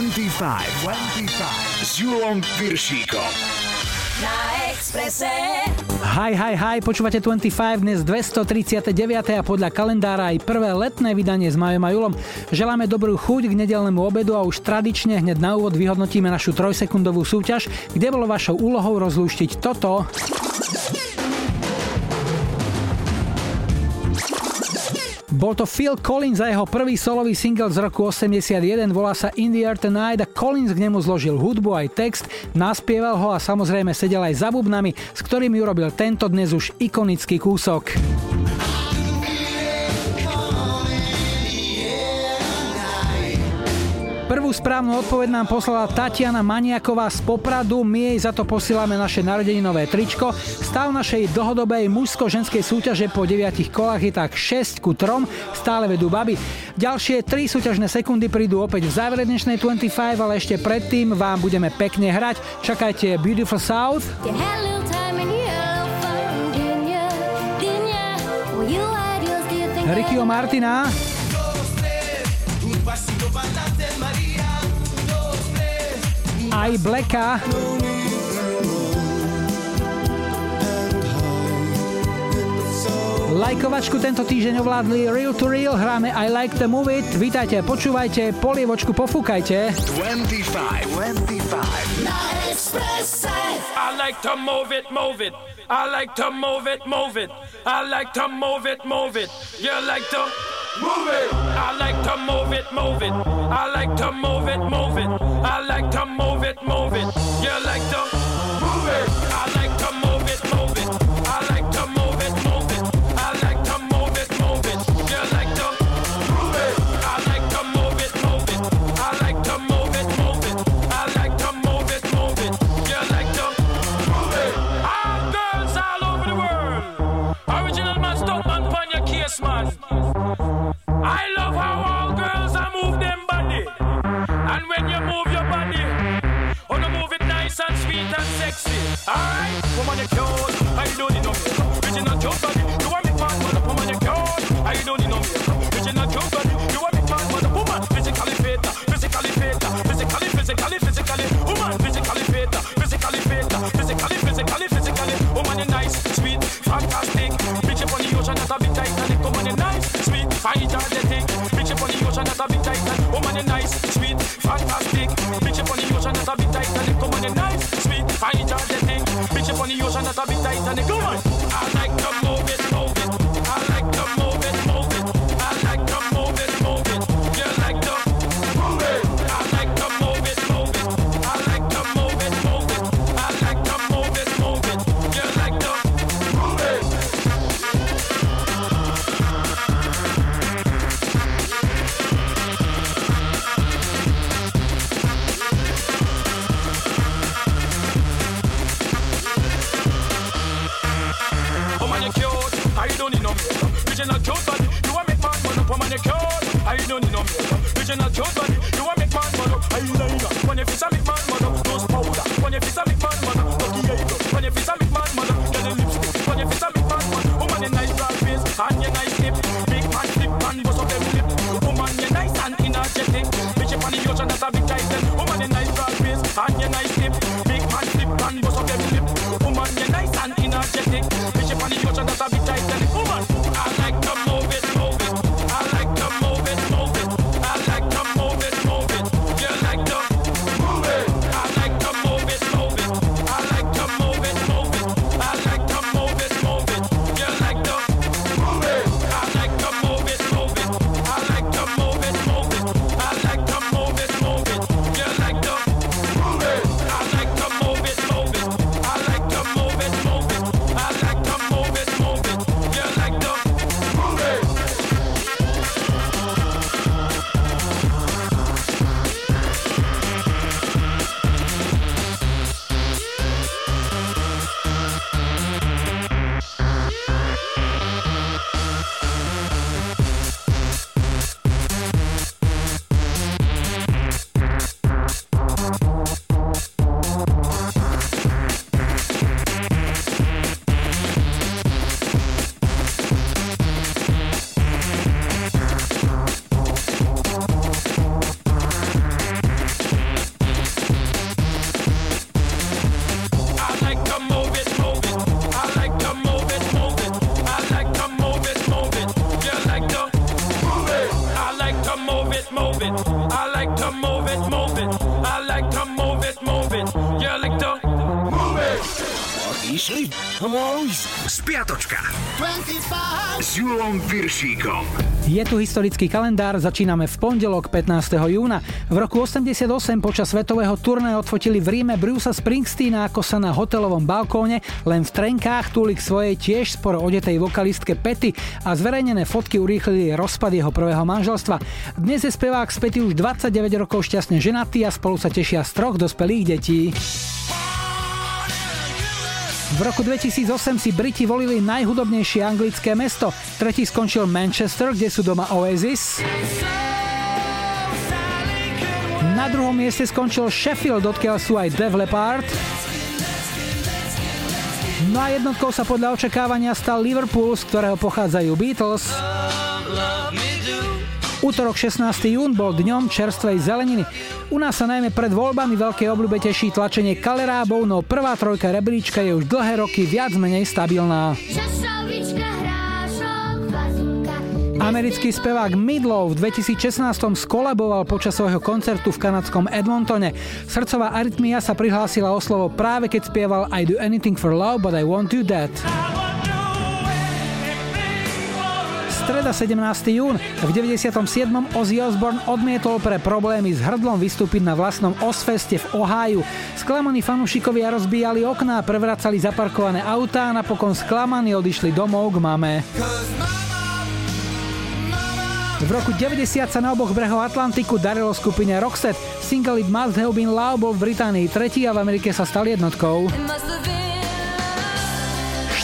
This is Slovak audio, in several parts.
25, 25 s Julom Piršíkom. Na Exprese. Hi, hi, hi, počúvate 25, dnes 239. a podľa kalendára aj prvé letné vydanie s Majom a Julom. Želáme dobrú chuť k nedelnému obedu a už tradične hneď na úvod vyhodnotíme našu trojsekundovú súťaž, kde bolo vašou úlohou rozlúštiť toto Bol to Phil Collins a jeho prvý solový single z roku 81, volá sa In the Air Tonight a Collins k nemu zložil hudbu aj text, naspieval ho a samozrejme sedel aj za bubnami, s ktorými urobil tento dnes už ikonický kúsok. Prvú správnu odpoveď nám poslala Tatiana Maniaková z Popradu. My jej za to posílame naše narodeninové tričko. Stav našej dlhodobej mužsko-ženskej súťaže po 9 kolách je tak 6 ku 3. Stále vedú baby. Ďalšie 3 súťažné sekundy prídu opäť v závere dnešnej 25, ale ešte predtým vám budeme pekne hrať. Čakajte Beautiful South. Rickyho Martina. Aj Blacka. Lajkovačku tento týždeň ovládli Real to Real, hráme I Like to Move It. Vítajte, počúvajte, polievočku pofúkajte. 25, 25. Na Expresse. I like to move it, move it. I like to move it, move it. I like to move it, move it. You like to move it. I like to move it, move it. I like to move it, move it. I like to move it, move it. You like to move it. Alright, woman, you cute. I don't need no makeup. Original cute body. You want me fat, but woman, you cute. I don't need no makeup. Original cute body. You want me fat, but woman, physically fit, physically fit, physically, physically, physically, woman, physically fit, physically fit, physically, physically, physically, woman, you nice, sweet, fantastic. Bitch up on the ocean, that's a big Titanic. Woman, you nice, sweet, fine, energetic. Bitch up on the ocean, that's a big Titanic. Woman, you nice, not a bit tight and it come on. Regina body. You want make my money for manicure? I don't need no more. Regina Jordan. S Julom Viršíkom. Je tu historický kalendár, začíname v pondelok 15. júna. V roku 88 počas svetového turné odfotili v Ríme Brusa Springsteena ako sa na hotelovom balkóne len v trenkách túli k svojej tiež sporo odetej vokalistke Petty a zverejnené fotky urýchlili rozpad jeho prvého manželstva. Dnes je spevák z Petty už 29 rokov šťastne ženatý a spolu sa tešia z troch dospelých detí. V roku 2008 si Briti volili najhudobnejšie anglické mesto. Tretí skončil Manchester, kde sú doma Oasis. Na druhom mieste skončil Sheffield, odkiaľ sú aj Dev Leppard. No a jednotkou sa podľa očakávania stal Liverpool, z ktorého pochádzajú Beatles. Útorok 16. jún bol dňom čerstvej zeleniny. U nás sa najmä pred voľbami veľké obľúbe teší tlačenie kalerábov, no prvá trojka rebríčka je už dlhé roky viac menej stabilná. Americký spevák Midlow v 2016 skolaboval počas svojho koncertu v kanadskom Edmontone. Srdcová arytmia sa prihlásila o slovo práve keď spieval I do anything for love, but I won't do that. Streda 17. jún. V 97. Ozzy Osbourne odmietol pre problémy s hrdlom vystúpiť na vlastnom Osfeste v Oháju. Sklamaní fanúšikovia rozbíjali okná, prevracali zaparkované autá a napokon sklamaní odišli domov k mame. V roku 90 sa na oboch brehoch Atlantiku darilo skupine Roxette. Single It Must Have Been Love bol v Británii tretí a v Amerike sa stal jednotkou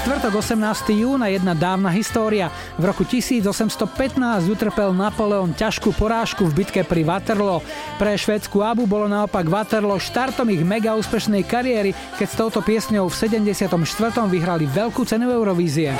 štvrtok 18. júna jedna dávna história. V roku 1815 utrpel Napoleon ťažkú porážku v bitke pri Waterloo. Pre švédsku Abu bolo naopak Waterloo štartom ich mega úspešnej kariéry, keď s touto piesňou v 74. vyhrali veľkú cenu Eurovízie.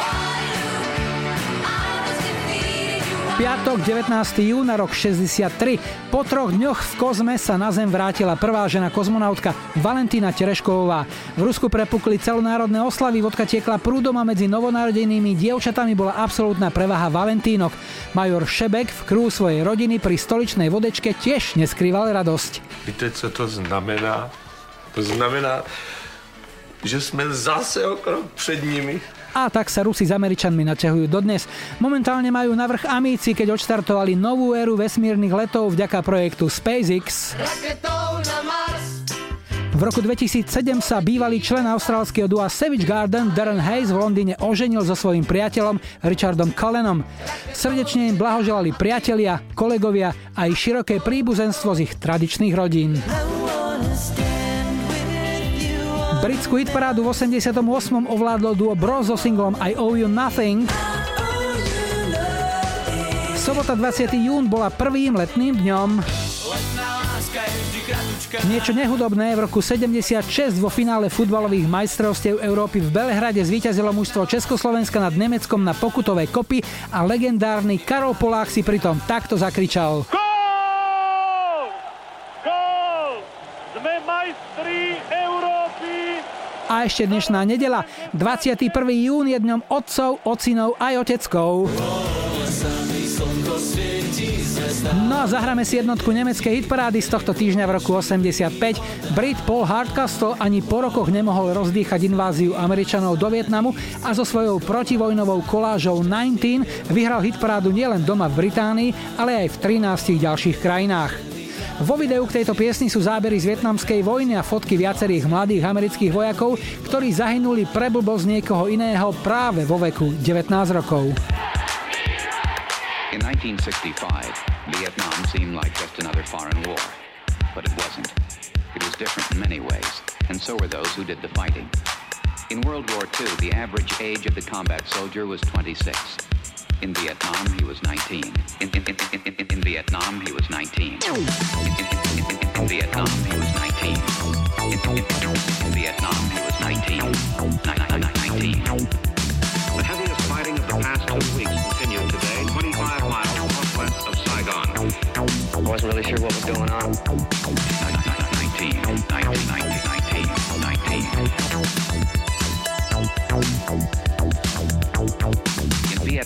Piatok 19. júna rok 63. Po troch dňoch v kozme sa na Zem vrátila prvá žena kozmonautka Valentína Terešková. V Rusku prepukli celonárodné oslavy, vodka tiekla prúdom a medzi novonarodenými dievčatami bola absolútna prevaha Valentínok. Major Šebek v krú svojej rodiny pri stoličnej vodečke tiež neskrýval radosť. Víte, co to znamená? To znamená, že sme zase o krok před nimi a tak sa Rusi s Američanmi naťahujú dodnes. Momentálne majú navrh amíci, keď odštartovali novú éru vesmírnych letov vďaka projektu SpaceX. V roku 2007 sa bývalý člen austrálskeho dua Savage Garden Darren Hayes v Londýne oženil so svojím priateľom Richardom Cullenom. Srdečne im blahoželali priatelia, kolegovia a ich široké príbuzenstvo z ich tradičných rodín. Britskú hitparádu v 88. ovládlo duo Bros so singlom I Owe You Nothing. Sobota 20. jún bola prvým letným dňom. Niečo nehudobné v roku 76 vo finále futbalových majstrovstiev Európy v Belehrade zvíťazilo mužstvo Československa nad Nemeckom na pokutovej kopy a legendárny Karol Polák si pritom takto zakričal. Go! A ešte dnešná nedela, 21. jún je dňom otcov, ocinov aj oteckov. No a zahráme si jednotku nemeckej hitparády z tohto týždňa v roku 85. Brit Paul Hardcastle ani po rokoch nemohol rozdýchať inváziu Američanov do Vietnamu a so svojou protivojnovou kolážou 19 vyhral hitparádu nielen doma v Británii, ale aj v 13 ďalších krajinách. Vo videu k tejto piesni sú zábery z vietnamskej vojny a fotky viacerých mladých amerických vojakov, ktorí zahynuli pre blbosť niekoho iného práve vo veku 19 rokov. In 1965, Vietnam seemed like just another foreign war. But it wasn't. It was different in many ways, and so were those who did the fighting. In World War II, the average age of the combat soldier was 26. In Vietnam, he was 19. In, in, in, in Vietnam, he was 19. In, Vietnam, he was 19. In, Vietnam, he was 19. 19. The heaviest fighting of the past two weeks continued today, 25 miles northwest of Saigon. I wasn't really sure what was going on. 19. 19. 19.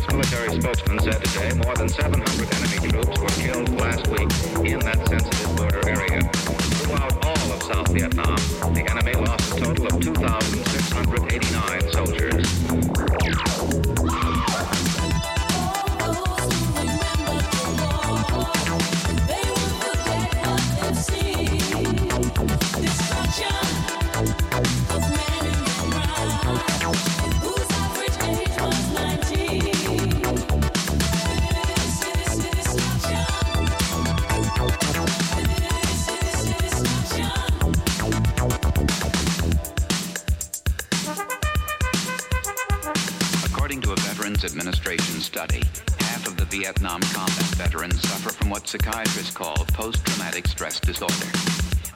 U.S. military spokesman said today more than 700 enemy troops were killed last week in that sensitive border area. Throughout all of South Vietnam, the enemy lost a total of 2,689 psychiatrists call post-traumatic stress disorder.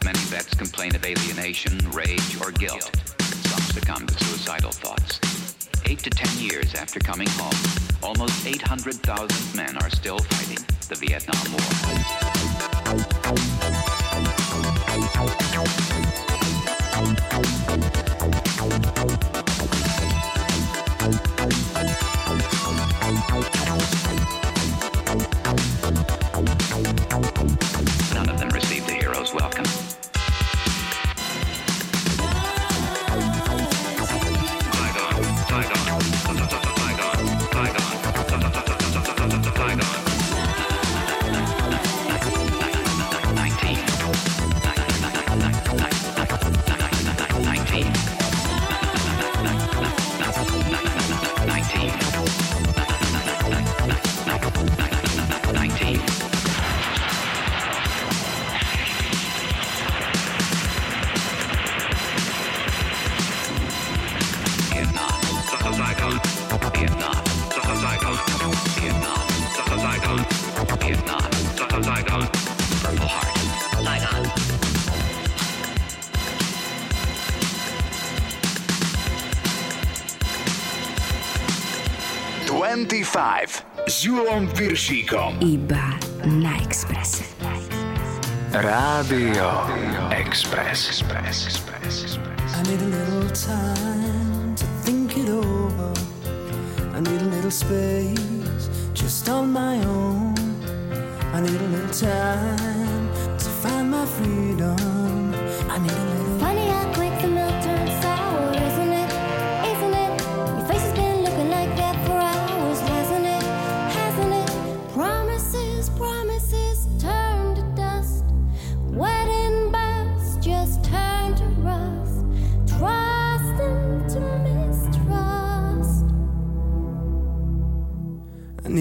Many vets complain of alienation, rage, or guilt. Some succumb to suicidal thoughts. Eight to ten years after coming home, almost 800,000 men are still fighting the Vietnam War. S Julom Piršíkom. Iba na Expresse. Rádio Express. Express. Express. I need a little time to think it over. I need a little space just on my own. I need a little time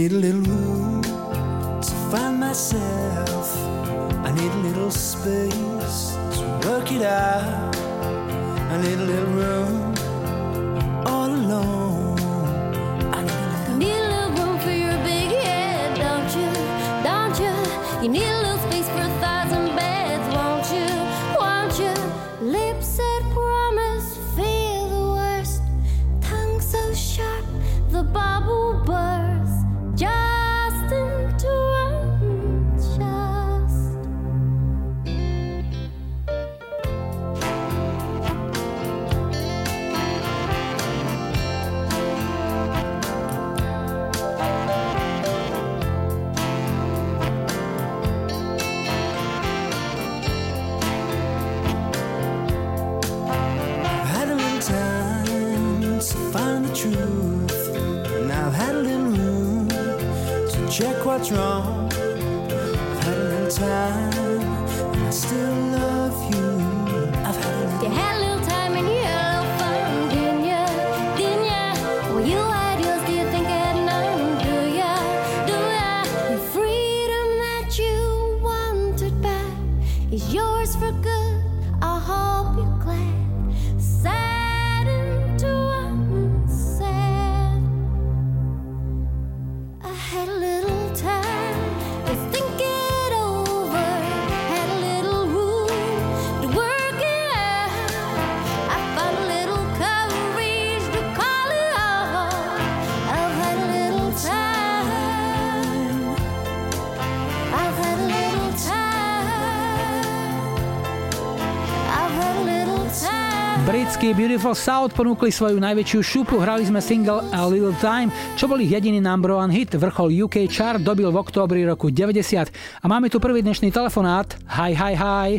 need a little room to find myself. I need a little space to work it out. I need a little room all alone. I need a little. Need a little room for your big head, don't you? Don't you? You need Beautiful South ponúkli svoju najväčšiu šupu, hrali sme single A Little Time, čo bol ich jediný number one hit, vrchol UK chart dobil v októbri roku 90. A máme tu prvý dnešný telefonát. Hi, hi, hi.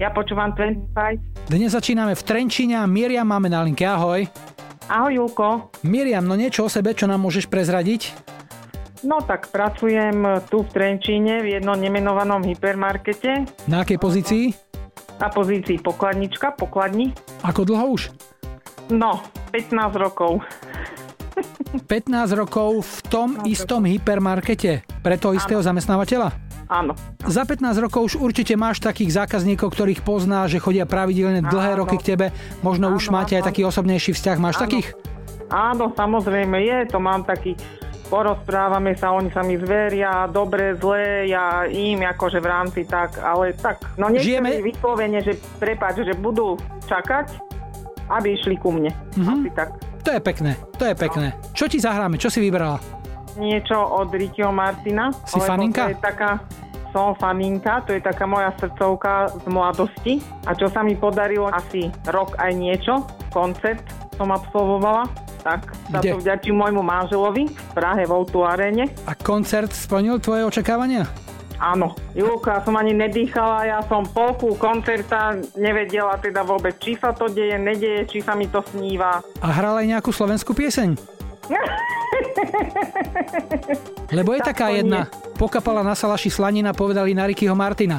Ja počúvam 25. Dnes začíname v Trenčine a Miriam máme na linke. Ahoj. Ahoj, Julko. Miriam, no niečo o sebe, čo nám môžeš prezradiť? No tak pracujem tu v Trenčíne v jednom nemenovanom hypermarkete Na akej pozícii? Na pozícii pokladnička, pokladni. Ako dlho už? No, 15 rokov. 15 rokov v tom istom hypermarkete pre toho istého zamestnávateľa? Áno. Za 15 rokov už určite máš takých zákazníkov, ktorých pozná, že chodia pravidelne dlhé Áno. roky k tebe. Možno už Áno, máte aj áno. taký osobnejší vzťah. Máš Áno. takých? Áno, samozrejme je, to mám taký porozprávame sa, oni sa mi zveria, dobre, zlé, ja im akože v rámci tak, ale tak, no nechcem Žijeme- vyslovene, že prepáč, že budú čakať, aby išli ku mne. Mhm. Asi tak. To je pekné, to je pekné. Čo ti zahráme? Čo si vybrala? Niečo od Rickyho Martina. Si faninka? To je taká, som faninka, to je taká moja srdcovka z mladosti. A čo sa mi podarilo asi rok aj niečo, koncert som absolvovala. Tak za Kde? to vďačím môjmu manželovi v Prahe v Outu Arene. A koncert splnil tvoje očakávania? Áno, Julka, som ani nedýchala, ja som polku koncerta nevedela teda vôbec, či sa to deje, nedeje, či sa mi to sníva. A hrala aj nejakú slovenskú pieseň? Lebo je Tak taká jedna. Pokapala na salaši slanina, povedali na Rickyho Martina.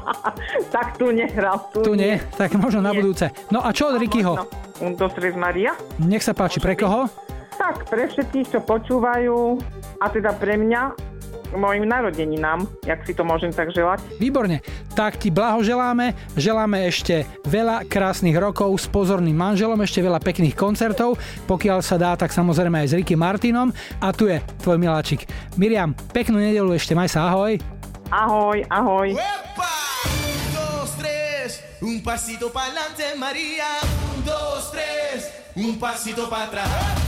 tak tu nehral. Tu, Tu nie, tak možno na Nie. budúce. No a čo od Rickyho? Tres, Maria. Nech sa páči, pre koho? Tak, pre všetkých, čo počúvajú, a teda pre mňa, mojim narodeninám, jak si to môžem tak želať. Výborne. Tak ti blahoželáme, želáme ešte veľa krásnych rokov s pozorným manželom, ešte veľa pekných koncertov, pokiaľ sa dá, tak samozrejme aj s Ricky Martinom. A tu je tvoj miláčik. Miriam, peknú nedelu ešte, maj sa, ahoj. Ahoj, ahoj. Un, dos, tres, un pasito para adelante, María. Un, dos, tres, un pasito para atrás.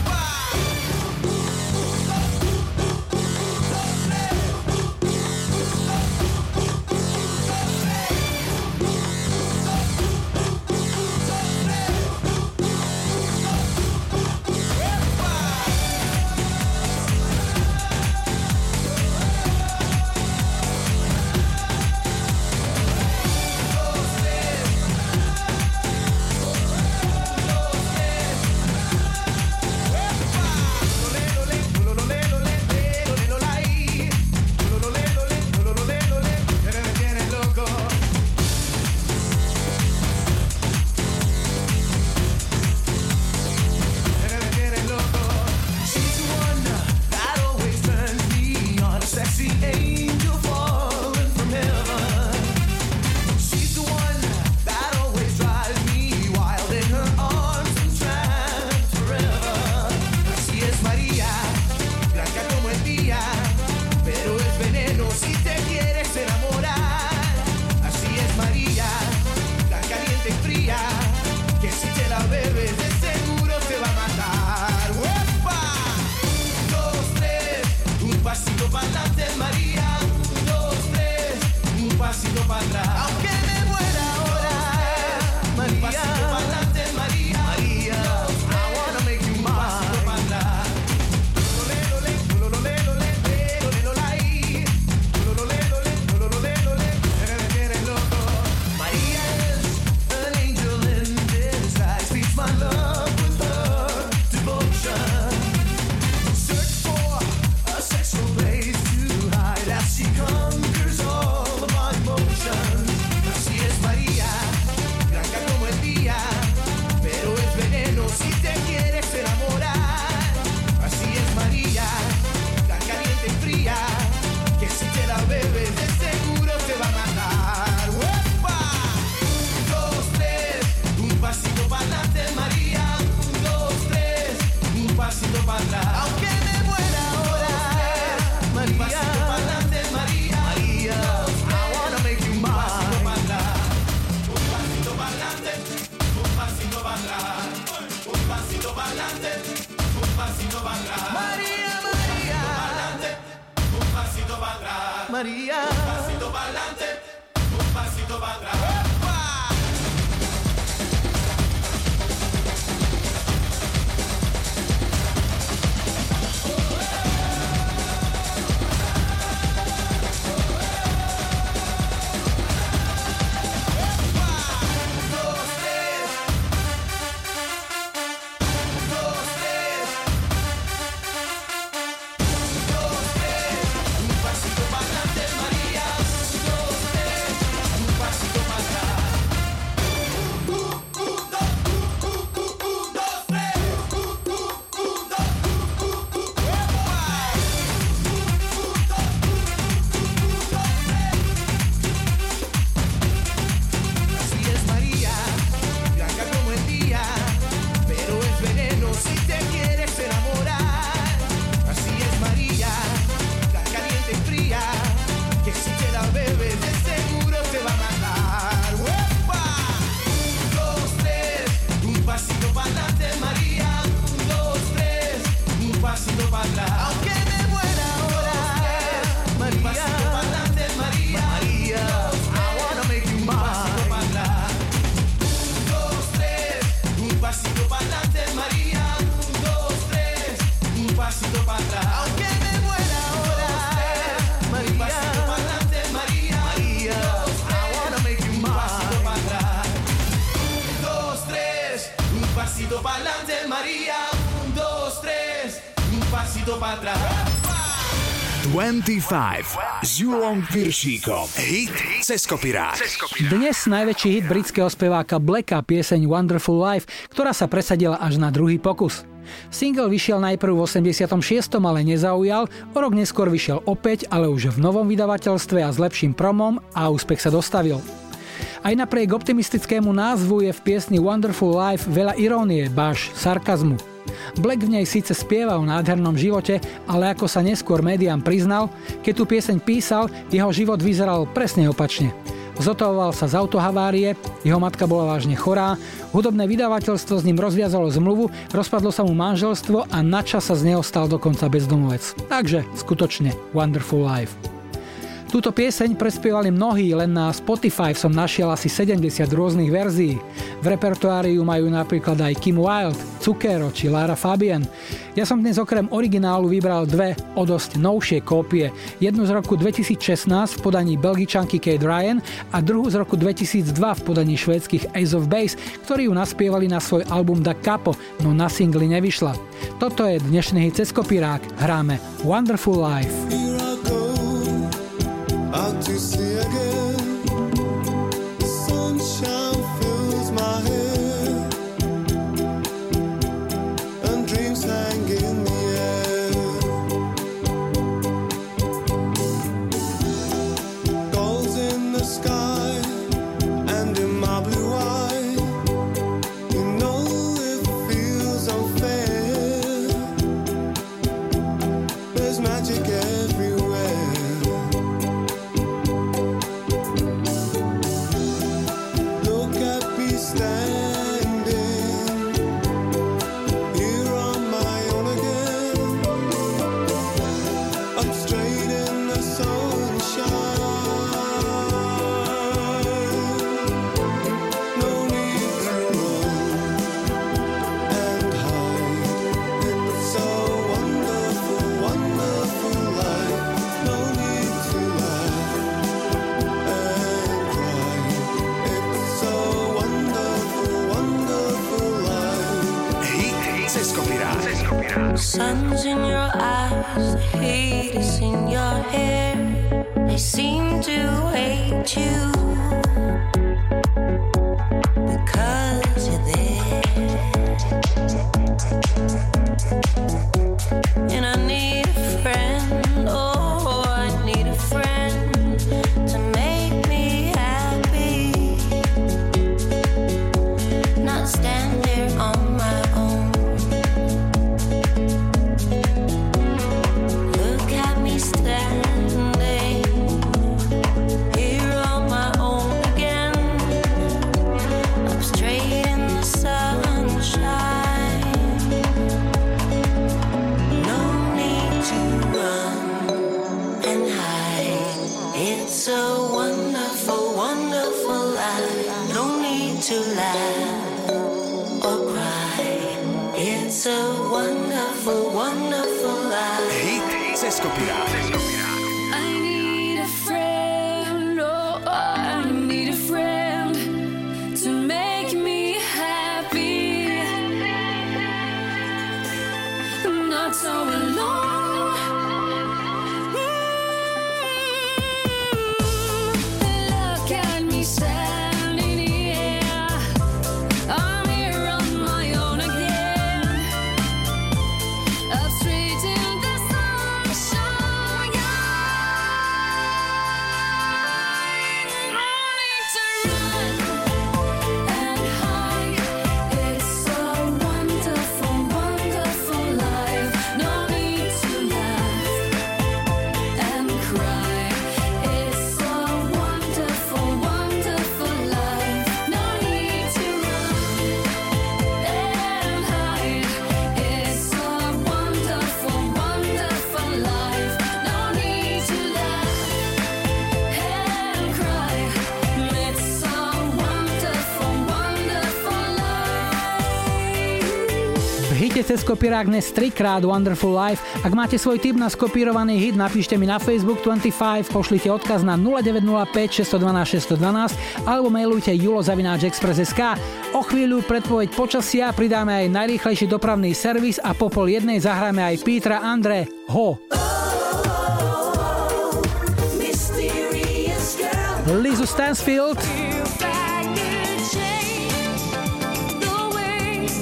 25 s. Hit cez kopirát. Dnes najväčší hit britského speváka Blacka pieseň Wonderful Life, ktorá sa presadila až na druhý pokus. Single vyšiel najprv v 86. ale nezaujal, o rok neskôr vyšiel opäť, ale už v novom vydavateľstve a s lepším promom a úspech sa dostavil. Aj napriek optimistickému názvu je v piesni Wonderful Life veľa irónie, baš sarkazmu. Black v nej síce spieva o nádhernom živote, ale ako sa neskôr médiám priznal, keď tú pieseň písal, jeho život vyzeral presne opačne. Zotavoval sa z autohavárie, jeho matka bola vážne chorá, hudobné vydavateľstvo s ním rozviazalo zmluvu, rozpadlo sa mu manželstvo a načas sa z neho stal dokonca bezdomovec. Takže skutočne Wonderful Life. Túto pieseň prespievali mnohí, len na Spotify som našiel asi 70 rôznych verzií. V repertoári ju majú napríklad aj Kim Wilde, Cukero či Lara Fabian. Ja som dnes okrem originálu vybral dve o dosť novšie kópie. Jednu z roku 2016 v podaní belgičanky Kate Ryan a druhú z roku 2002 v podaní švédskych Ace of Base, ktorí ju naspievali na svoj album Da Capo, no na singli nevyšla. Toto je dnešný hit cez kopírák. Hráme Wonderful Life. To see again. Sun's in your eyes, the hate is in your hair. They seem to hate you cez kopírák dnes 3 Wonderful Life. Ak máte svoj tip na skopírovaný hit, napíšte mi na Facebook 25, pošlite odkaz na 0905 612 612 alebo mailujte julozavináčexpress.sk. O chvíľu predpoveď počasia pridáme aj najrýchlejší dopravný servis a po pol jednej zahráme aj Petra Andre Ho. Lizu Stansfield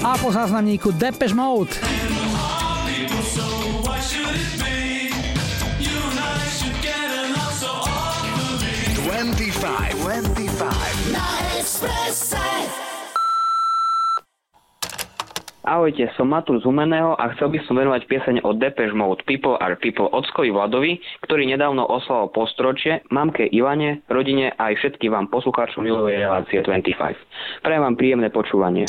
a po záznamníku Depeche Mode. Ahojte, som Matúr Zumeného a chcel by som venovať pieseň o Depeche Mode People are People Ockovi Vladovi, ktorý nedávno oslavoval postročie, mamke Ivane, rodine a aj všetkým vám poslucháčom milovej relácie 25. Prajem vám príjemné počúvanie.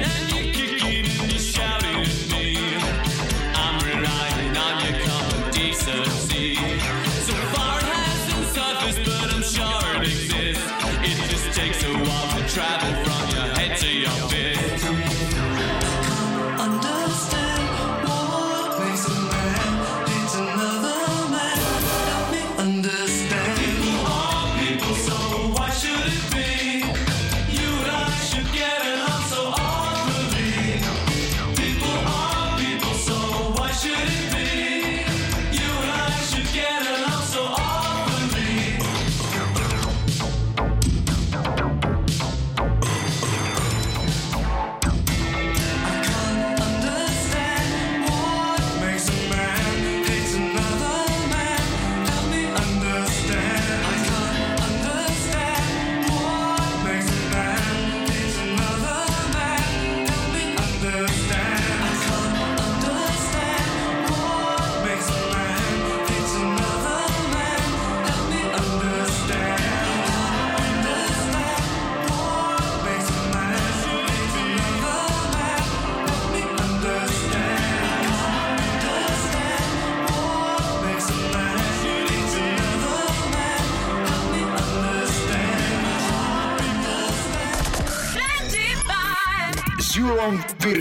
Yeah. you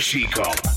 Chico.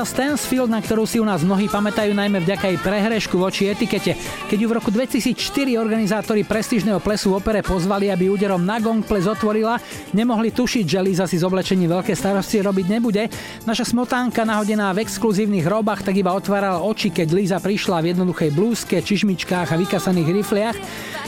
Lisa Stansfield, na ktorú si u nás mnohí pamätajú najmä vďaka jej prehrešku voči etikete. Keď ju v roku 2004 organizátori prestížneho plesu v opere pozvali, aby úderom na gong ples otvorila, nemohli tušiť, že Lisa si z oblečení veľké starosti robiť nebude. Naša smotánka nahodená v exkluzívnych robách tak iba otvárala oči, keď Lisa prišla v jednoduchej blúzke, čižmičkách a vykasaných rifliach.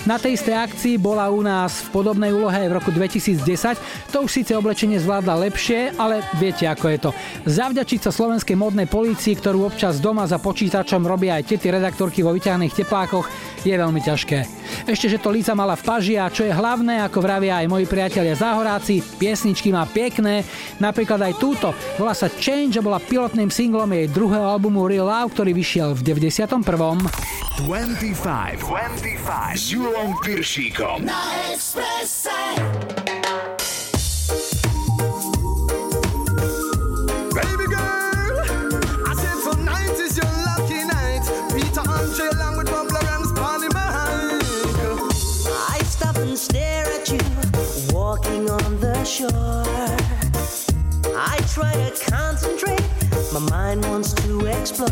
Na tej istej akcii bola u nás v podobnej úlohe aj v roku 2010. To už síce oblečenie zvládla lepšie, ale viete ako je to. Zavďačiť sa slovenskej modnej polícii, ktorú občas doma za počítačom robia aj tety redaktorky vo vyťahaných teplákoch, je veľmi ťažké. Ešte, že to Lisa mala v paži a čo je hlavné, ako vravia aj moji priatelia záhoráci, piesničky má pekné, napríklad aj túto, volá sa Change a bola pilotným singlom jej druhého albumu Real Love, ktorý vyšiel v 91. 25, 25 s Julom Piršíkom. Na Expresse. Shore. I try to concentrate, my mind wants to explore.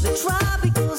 The tropical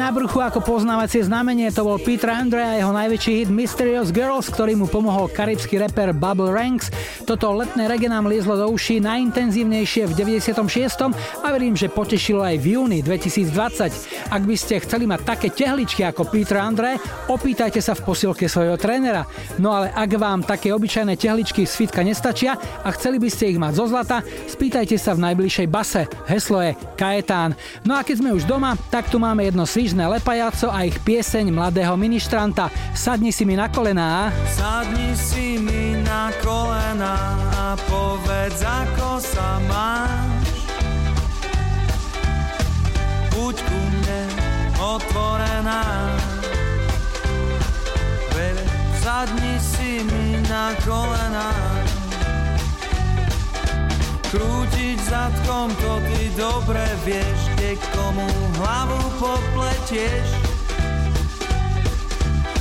na bruchu ako poznávacie znamenie to bol Peter Andre a jeho najväčší hit Mysterious Girls, ktorý mu pomohol karibský reper Bubble Ranks. Toto letné reggae nám liezlo do uší najintenzívnejšie v 96. a verím, že potešilo aj v júni 2020. Ak by ste chceli mať také tehličky ako Peter Andre, opýtajte sa v posilke svojho trénera. No ale ak vám také obyčajné tehličky z fitka nestačia a chceli by ste ich mať zo zlata, spýtajte sa v najbližšej base. Heslo je Kajetán. No a keď sme už doma, tak tu máme jedno svižné lepajaco a ich pieseň mladého ministranta. Sadni si mi na kolená. Sadni si mi na kolena a povedz, ako sa máš. Buď ku mne otvorená. Baby, sadni si mi na kolena. Krútiť zadkom, to ty dobre vieš, kde komu hlavu popletieš.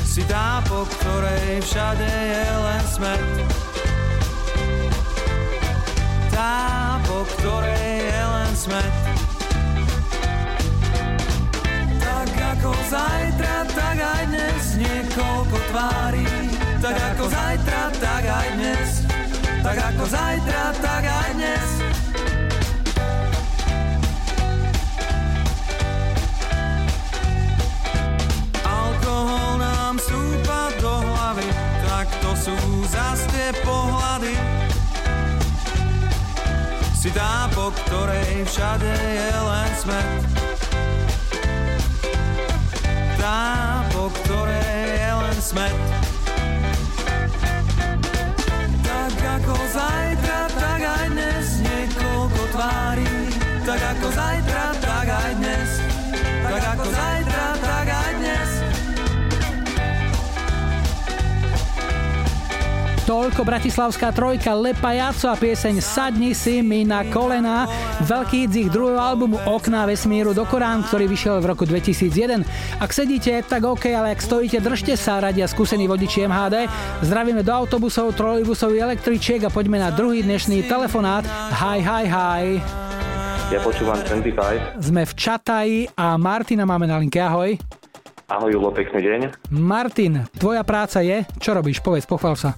Si tá, po ktorej všade je len smet. Tá, po ktorej je len smet. Tak ako zajtra, tak aj dnes niekoľko tvári. Tak ako zajtra, tak aj dnes. Tak ako zajtra, tak aj dnes. Alkohol nám súpa do hlavy, tak to sú zas tie pohľady. Si tá, po ktorej všade je len smet. Tá, po ktorej je len smet. Tak ako zajtra, Toľko bratislavská trojka Lepa Jaco a pieseň Sadni si mi na kolena. Veľký z ich druhého albumu Okná vesmíru do Korán, ktorý vyšiel v roku 2001. Ak sedíte, tak OK, ale ak stojíte, držte sa, radia skúsení vodiči MHD. Zdravíme do autobusov, trolejbusov, električiek a poďme na druhý dnešný telefonát. Hi, hi, hi. Ja počúvam 25. Sme v Čataji a Martina máme na linke. Ahoj. Ahoj Julo, pekný deň. Martin, tvoja práca je? Čo robíš? Povedz, pochvál sa.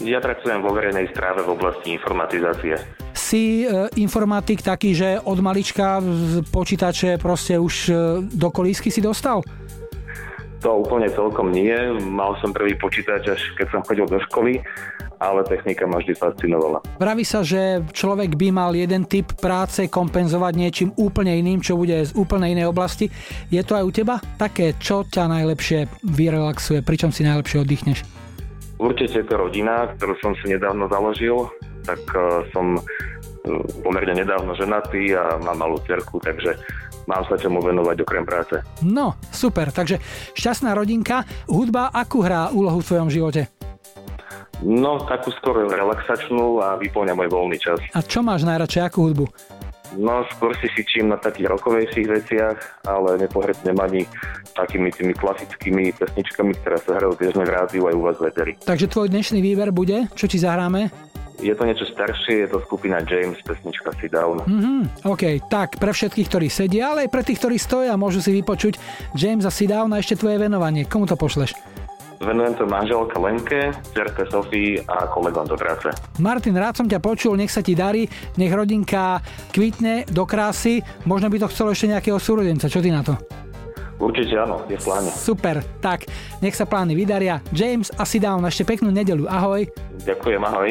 Ja pracujem vo verejnej správe v oblasti informatizácie. Si e, informatik taký, že od malička počítače proste už e, do kolísky si dostal? To úplne celkom nie. Mal som prvý počítač až keď som chodil do školy, ale technika ma vždy fascinovala. Praví sa, že človek by mal jeden typ práce kompenzovať niečím úplne iným, čo bude z úplne inej oblasti. Je to aj u teba? Také, čo ťa najlepšie vyrelaxuje, pričom si najlepšie oddychneš? Určite je to rodina, ktorú som si nedávno založil, tak eh, som eh, pomerne nedávno ženatý a mám malú cerku, takže mám sa čomu venovať okrem práce. No, super, takže šťastná rodinka. Hudba akú hrá úlohu v tvojom živote? No, takú skôr relaxačnú a vyplňa môj voľný čas. A čo máš najradšej, akú hudbu? No, skôr si fičím na takých rokovejších veciach, ale nepohretnem ani takými tými klasickými pesničkami, ktoré sa hrajú bežne v rádiu aj u vás v eteri. Takže tvoj dnešný výber bude? Čo ti zahráme? Je to niečo staršie, je to skupina James, pesnička Sit Down. Mhm, OK, tak pre všetkých, ktorí sedia, ale aj pre tých, ktorí stoja, môžu si vypočuť James a Sit Down a ešte tvoje venovanie. Komu to pošleš? Venujem to manželke Lenke, cerke Sofii a kolegom do práce. Martin, rád som ťa počul, nech sa ti darí, nech rodinka kvitne do krásy. Možno by to chcelo ešte nejakého súrodenca, čo ty na to? Určite áno, je v pláne. Super, tak nech sa plány vydaria. James a Sit Down, ešte peknú nedelu, ahoj. Ďakujem, ahoj.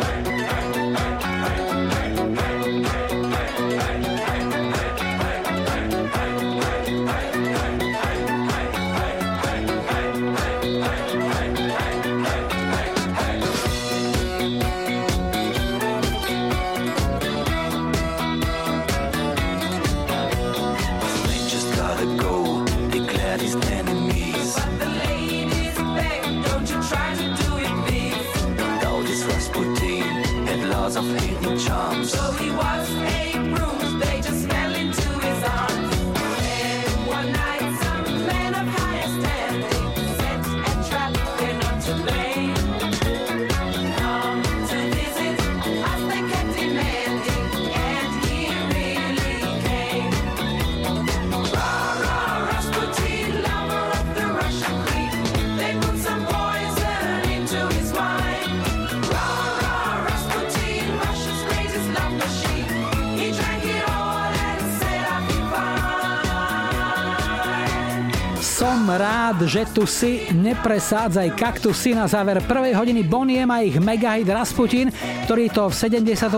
že tu si nepresádzaj kaktusy na záver prvej hodiny Boniem a ich megahit Rasputin, ktorý to v 78.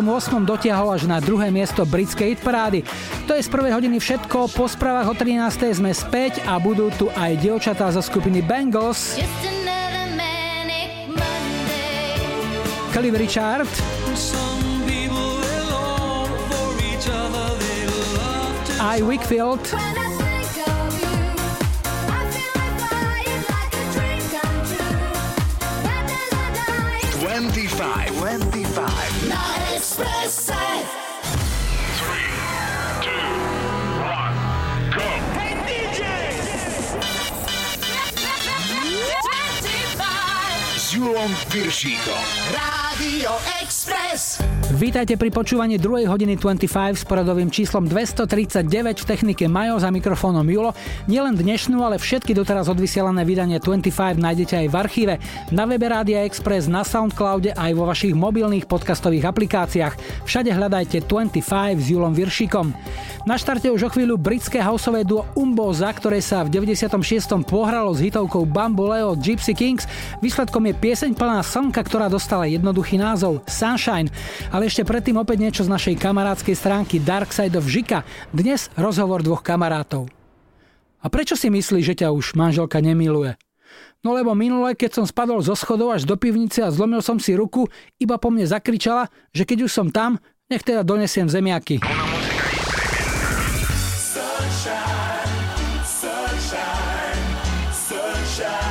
dotiahol až na druhé miesto britskej hitparády. To je z prvej hodiny všetko, po správach o 13. sme späť a budú tu aj dievčatá zo skupiny Bengals. Cliff Richard. I Wickfield. 25. 25. La Expressa. Three, two, one, go. Hey, DJ. Twenty-five. Jurą Pirsziką. Radio Express. Vítajte pri počúvaní 2. hodiny 25 s poradovým číslom 239 v technike Majo za mikrofónom Julo. Nielen dnešnú, ale všetky doteraz odvysielané vydanie 25 nájdete aj v archíve, na webe Rádia Express, na Soundcloude aj vo vašich mobilných podcastových aplikáciách. Všade hľadajte 25 s Julom Viršíkom. Na štarte už o chvíľu britské houseové duo Umboza, ktoré sa v 96. pohralo s hitovkou Bamboleo Gypsy Kings. Výsledkom je pieseň plná slnka, ktorá dostala jednoduchý názov Sunshine. Ale ešte predtým opäť niečo z našej kamarádskej stránky Dark Side of Žika. Dnes rozhovor dvoch kamarátov. A prečo si myslíš, že ťa už manželka nemiluje? No lebo minule, keď som spadol zo schodov až do pivnice a zlomil som si ruku, iba po mne zakričala, že keď už som tam, nech teda donesiem zemiaky. Sunshine, sunshine, sunshine.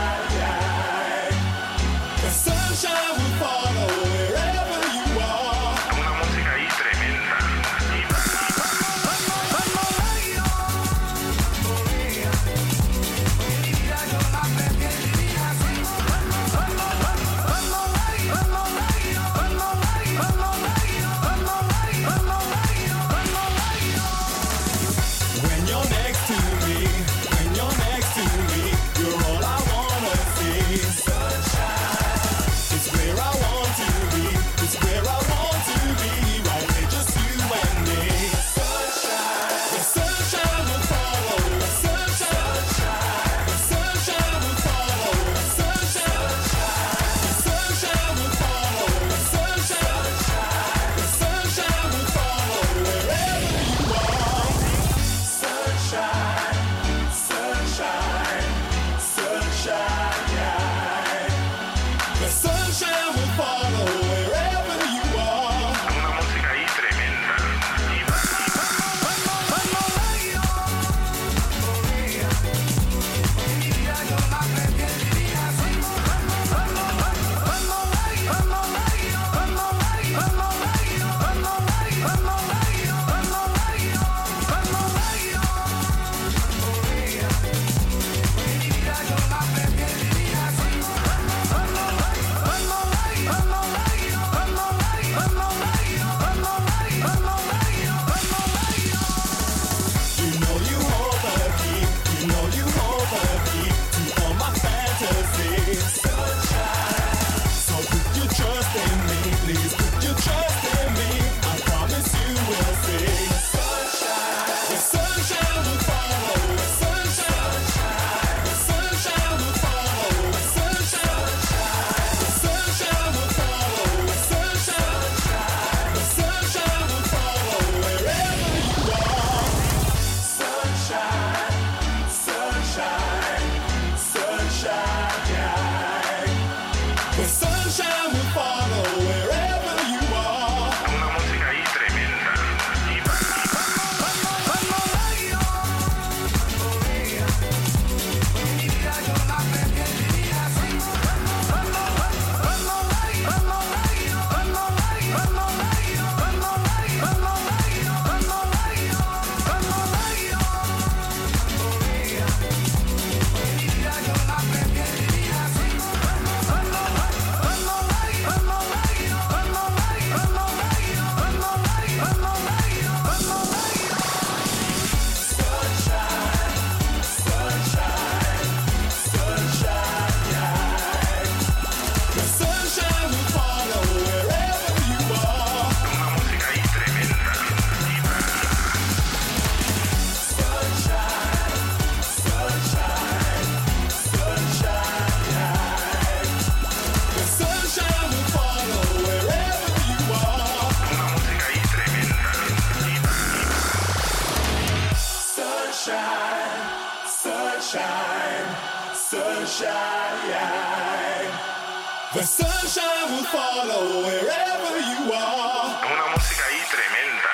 follow wherever you are. Una música ahí tremenda.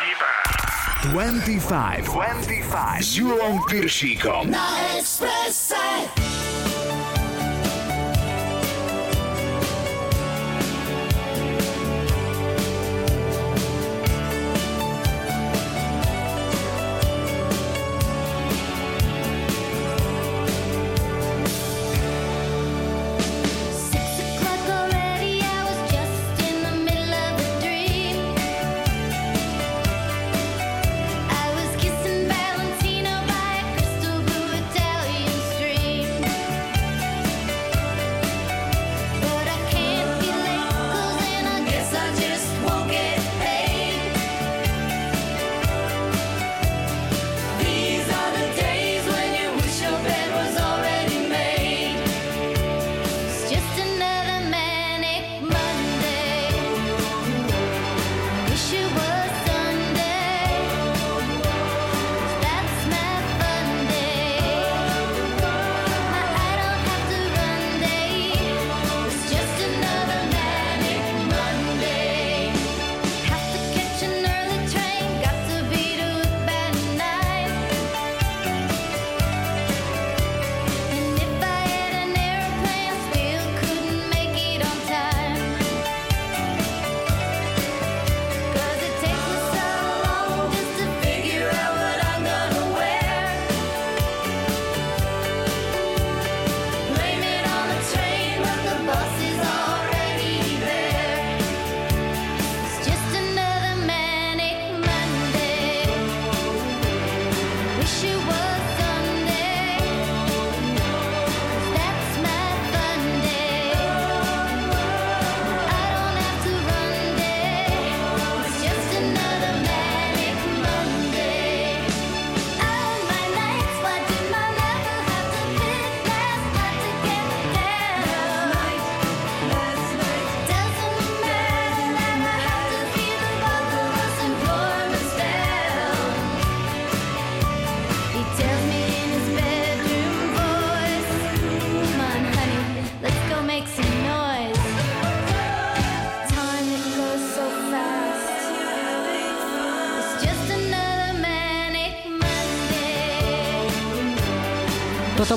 Diva. 25. 25. Zulon Piršíkom. Na Expresse.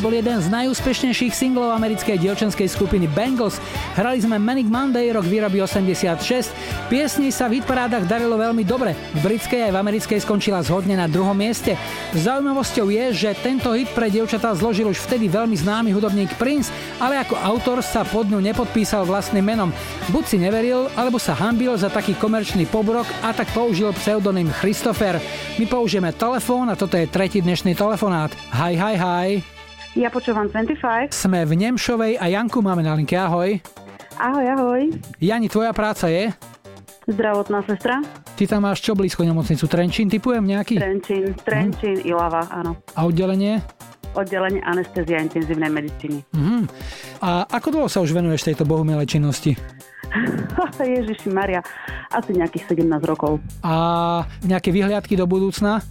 Bol jeden z najúspešnejších singlov americkej dievčenskej skupiny Bangles. Hrali sme Manic Monday, rok výroby 86. Piesni sa v hitparádach darilo veľmi dobre. V britskej aj v americkej skončila zhodne na druhom mieste. Zaujímavosťou je, že tento hit pre dievčatá zložil už vtedy veľmi známy hudobník Prince, ale ako autor sa pod ňu nepodpísal vlastným menom. Buď si neveril, alebo sa hambil za taký komerčný pobrok a tak použil pseudonym Christopher. My použijeme telefón a toto je tretí dnešný telefonát. Hi, hi, hi. Ja počúvam 25. Sme v Nemšovej a Janku máme na linke. Ahoj. Ahoj, ahoj. Jani, tvoja práca je? Zdravotná sestra. Ty tam máš čo blízko nemocnicu? Trenčín typujem nejaký? Trenčín, Trenčín, Ilava, áno. A oddelenie? Oddelenie anestezia intenzívnej medicíny. Mhm. A ako dlho sa už venuješ tejto bohumilej činnosti? Ježiši Maria, asi nejakých 17 rokov. A nejaké vyhliadky do budúcna?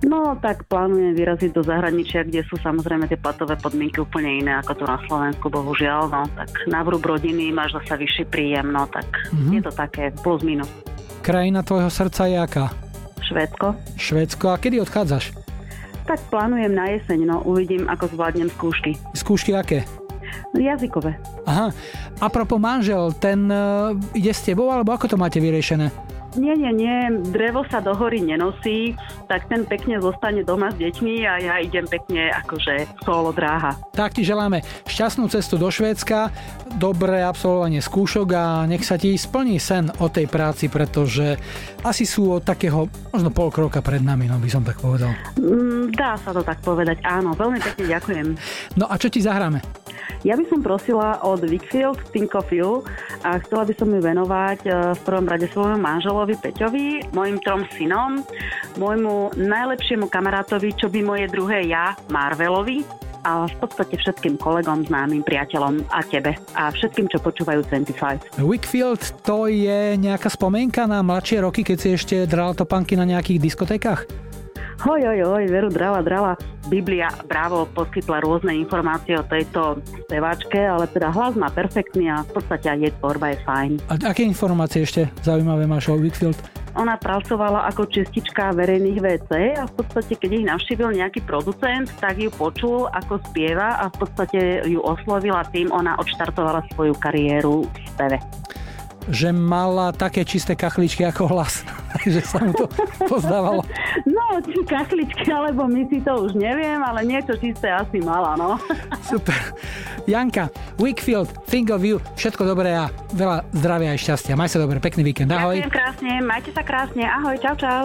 No, tak plánujem vyraziť do zahraničia, kde sú samozrejme tie platové podmienky úplne iné ako tu na Slovensku, bohužiaľ. No, tak na vrúb rodiny máš zasa vyšší príjem, no tak Mhm. je to také plus minus. Krajina tvojho srdca je aká? Švédsko. Švédsko. A kedy odchádzaš? Tak plánujem na jeseň, no uvidím, ako zvládnem skúšky. Skúšky aké? Jazykové. Aha. A propos manžel, ten uh, ide s tebou, alebo ako to máte vyriešené? Nie, nie, nie, drevo sa do hory nenosí, tak ten pekne zostane doma s deťmi a ja idem pekne akože solo dráha. Tak ti želáme šťastnú cestu do Švédska, dobré absolvovanie skúšok a nech sa ti splní sen o tej práci, pretože asi sú od takého možno pol kroka pred nami, no by som tak povedal. Mm, dá sa to tak povedať, áno, veľmi pekne ďakujem. No a čo ti zahráme? Ja by som prosila od Wickfield Think of You a chcela by som ju venovať e, v prvom rade svojmu manželovi Peťovi, mojim trom synom, môjmu najlepšiemu kamarátovi, čo by moje druhé ja, Marvelovi, a v podstate všetkým kolegom, známym priateľom a tebe a všetkým, čo počúvajú 25. Wickfield to je nejaká spomienka na mladšie roky, keď si ešte dral topanky na nejakých diskotékach? Hoj, hoj, hoj, veru drala, drala. Biblia Bravo poskytla rôzne informácie o tejto speváčke, ale teda hlas má perfektný a v podstate aj jej tvorba je fajn. A aké informácie ešte zaujímavé máš o Wickfield? Ona pracovala ako čistička verejných WC a v podstate, keď ich navštívil nejaký producent, tak ju počul, ako spieva a v podstate ju oslovil a tým ona odštartovala svoju kariéru v speve. Že mala také čisté kachličky ako hlas, že sa mu to pozdávalo. No, či kachličky, alebo my si to už neviem, ale niečo čisté asi mala, no. Super. Janka, Wickfield, think of you, všetko dobré a veľa zdravia a šťastia. Maj sa dobre, pekný víkend, ahoj. Ďakujem krásne, majte sa krásne, ahoj, čau, čau.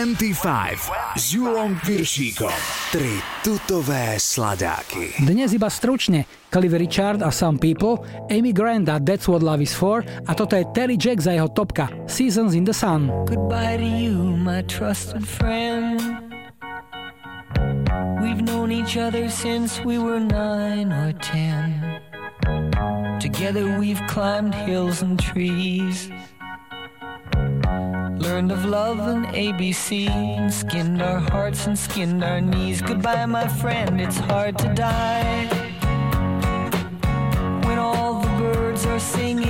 25 s Julom Piršíkom. Tri tutové sladáky. Dnes iba stručne. Clive Richard a Some People, Amy Grant a That's What Love Is For a toto je Terry Jack za jeho topka Seasons in the Sun. Goodbye to you, my trusted friend. We've known each other since we were nine or ten. Together we've climbed hills and trees. Learned of love and ABC, skinned our hearts and skinned our knees. Goodbye, my friend, it's hard to die when all the birds are singing.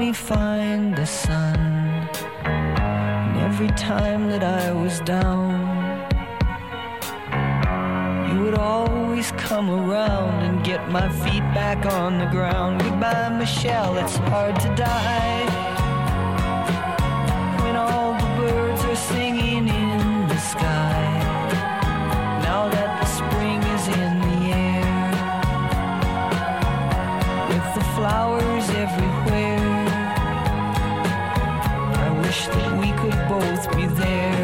me find the sun. And every time that I was down, you would always come around and get my feet back on the ground. Goodbye, Michelle, it's hard to die. there.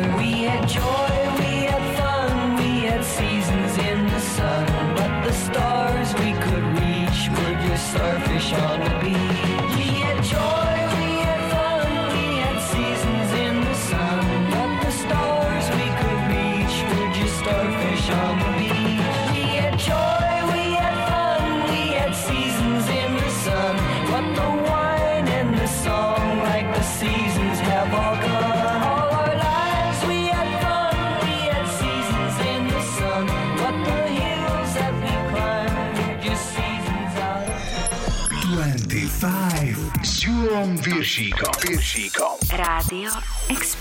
Milanom Viršíkom. Viršíkom. Rádio Express.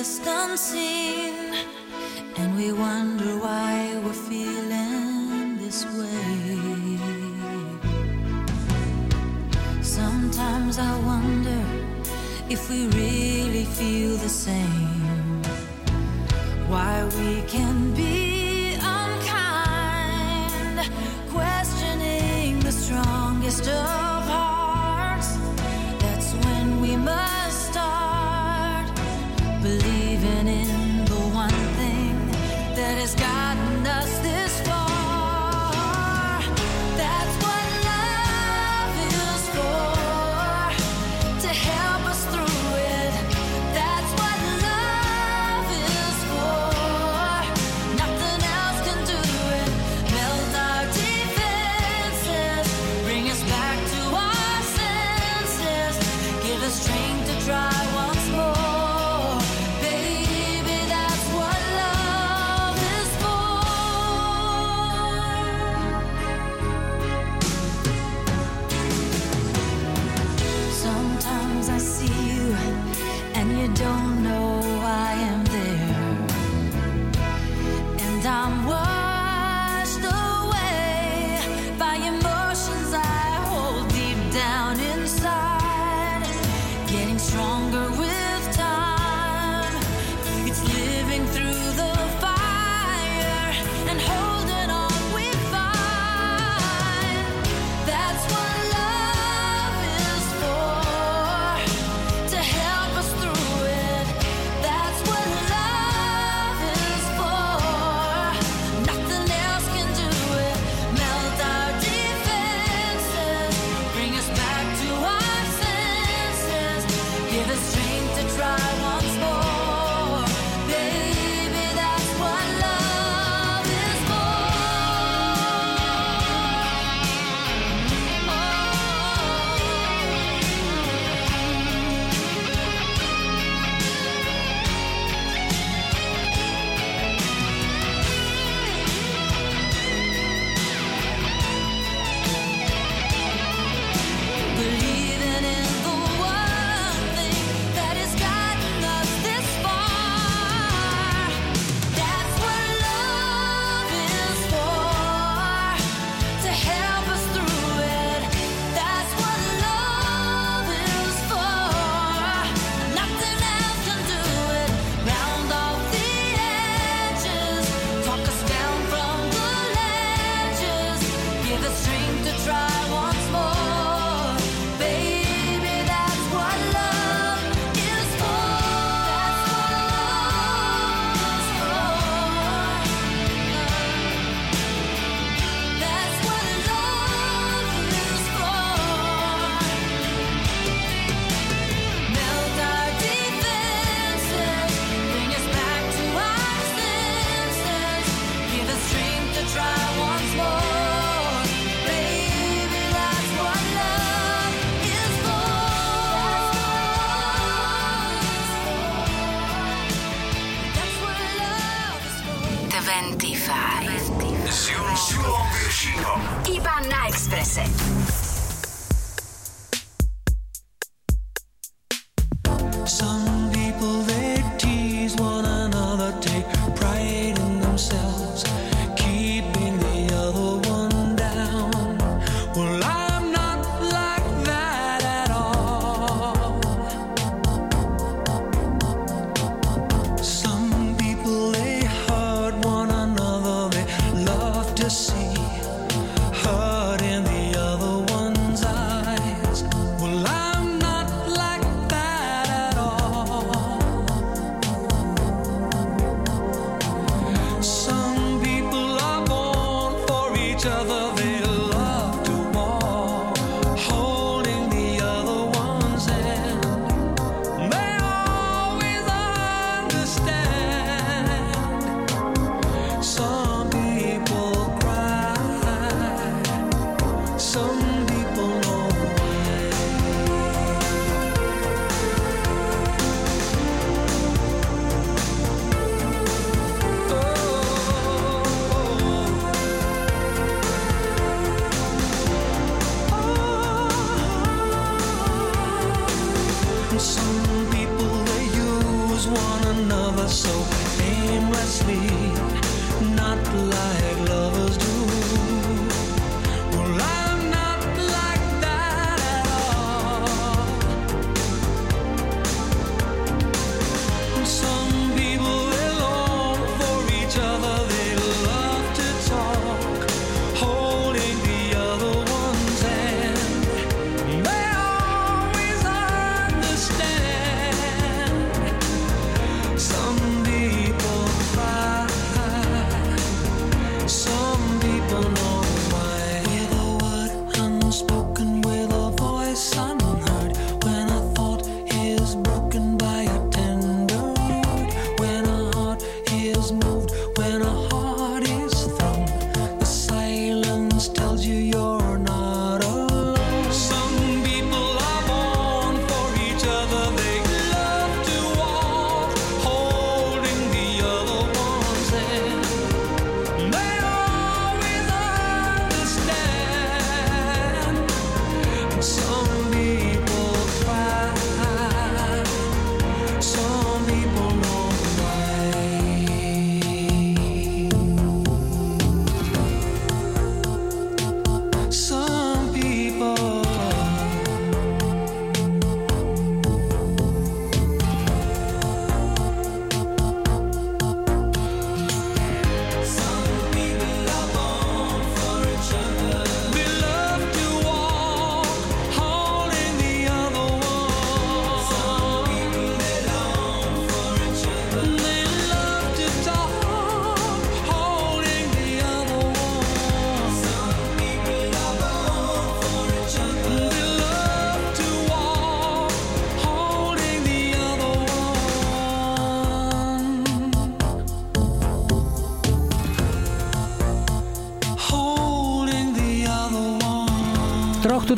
just unseen.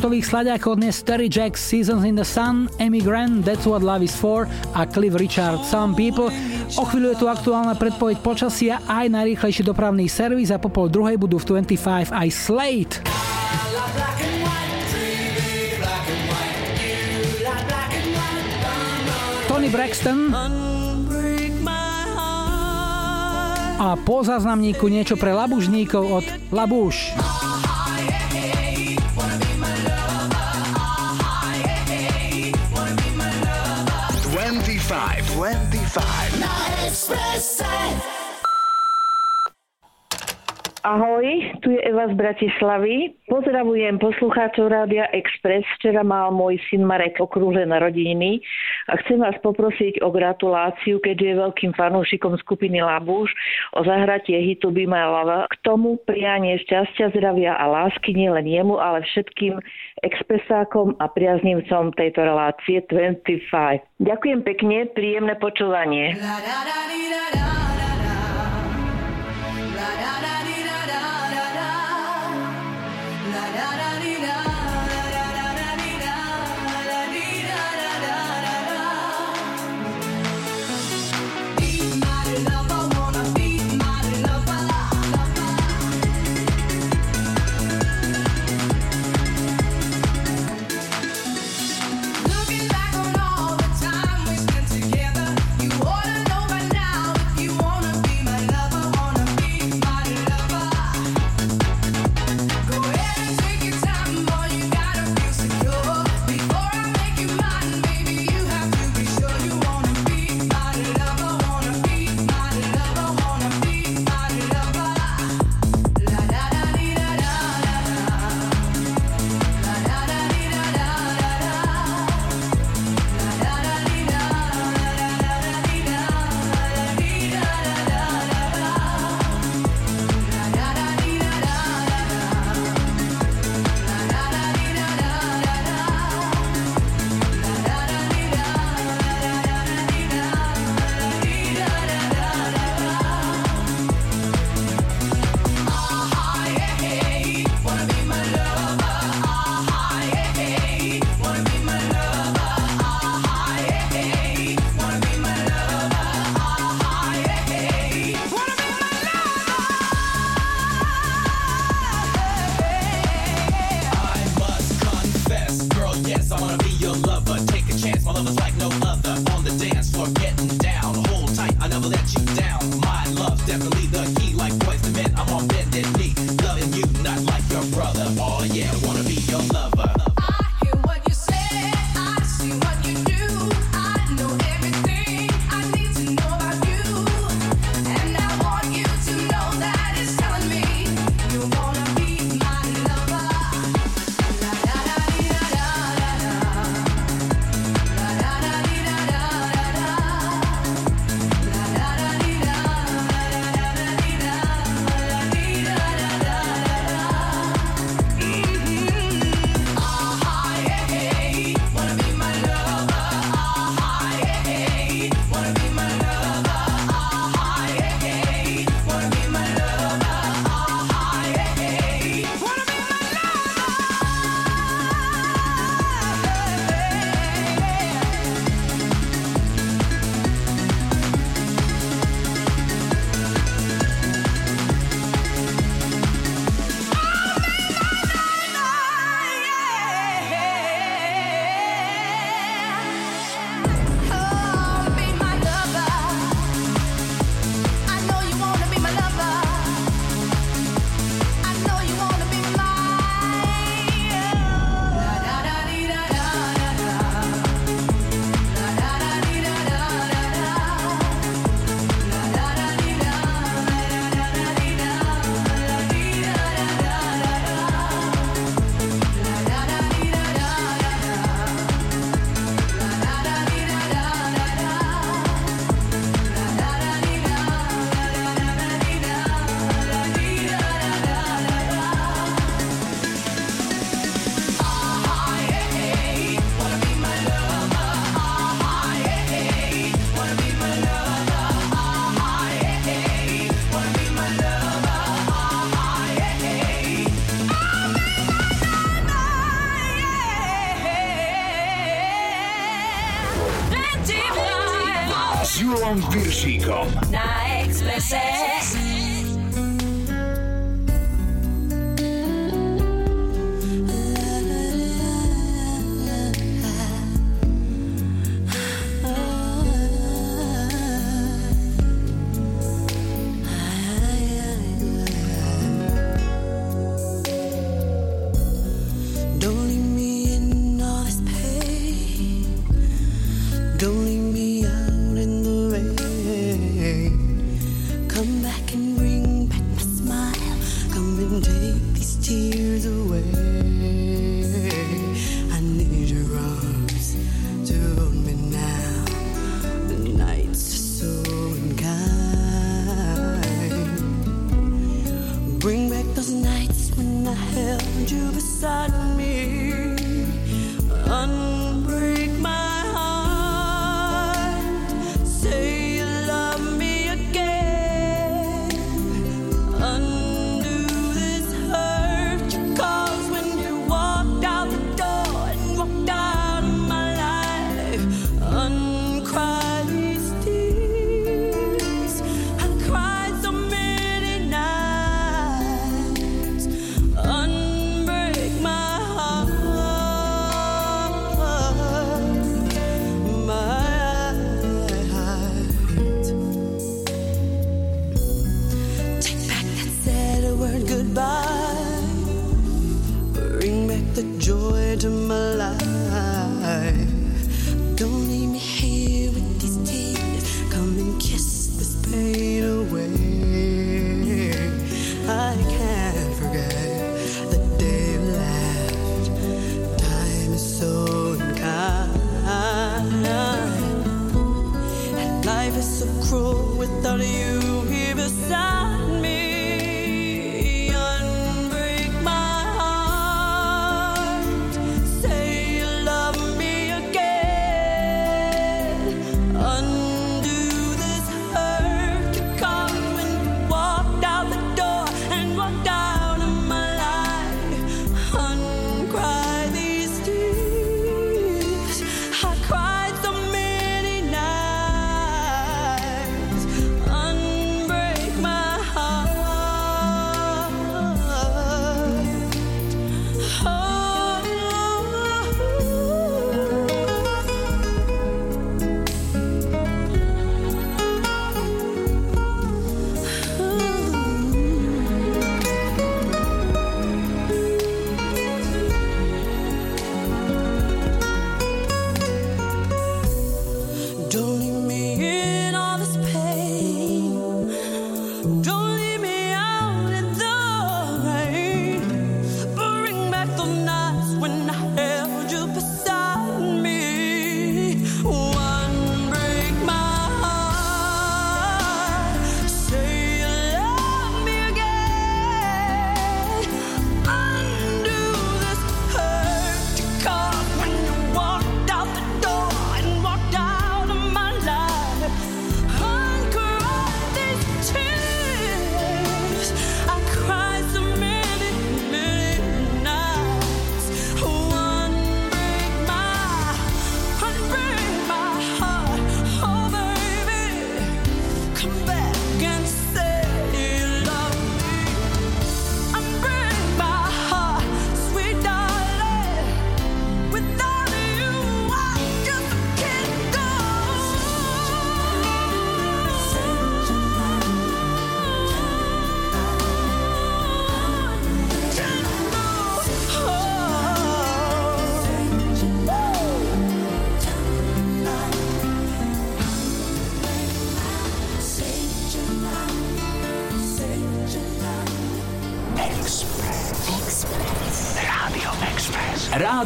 Tutových sladiakov dnes Terry Jacks Seasons in the Sun, Amy Grant That's What Love Is For a Cliff Richard Some People. O chvíľu je tu aktuálna predpoveď počasia aj najrýchlejší dopravný servis a po pol druhej budú v 25 aj Slate. Tony Braxton a po záznamníku niečo pre labužníkov od Labuš. 25. Na Expresse. Ahoj, tu je Eva z Bratislavy. Pozdravujem poslucháčov Rádia Express. Včera mal môj syn Marek okrúhle narodeniny a chcem vás poprosiť o gratuláciu, keďže je veľkým fanúšikom skupiny Labuš, o zahratie hitu Be My Love. K tomu prianie šťastia, zdravia a lásky nielen jemu, ale všetkým expresákom a priaznivcom tejto relácie 25. Ďakujem pekne, príjemné počúvanie. Looking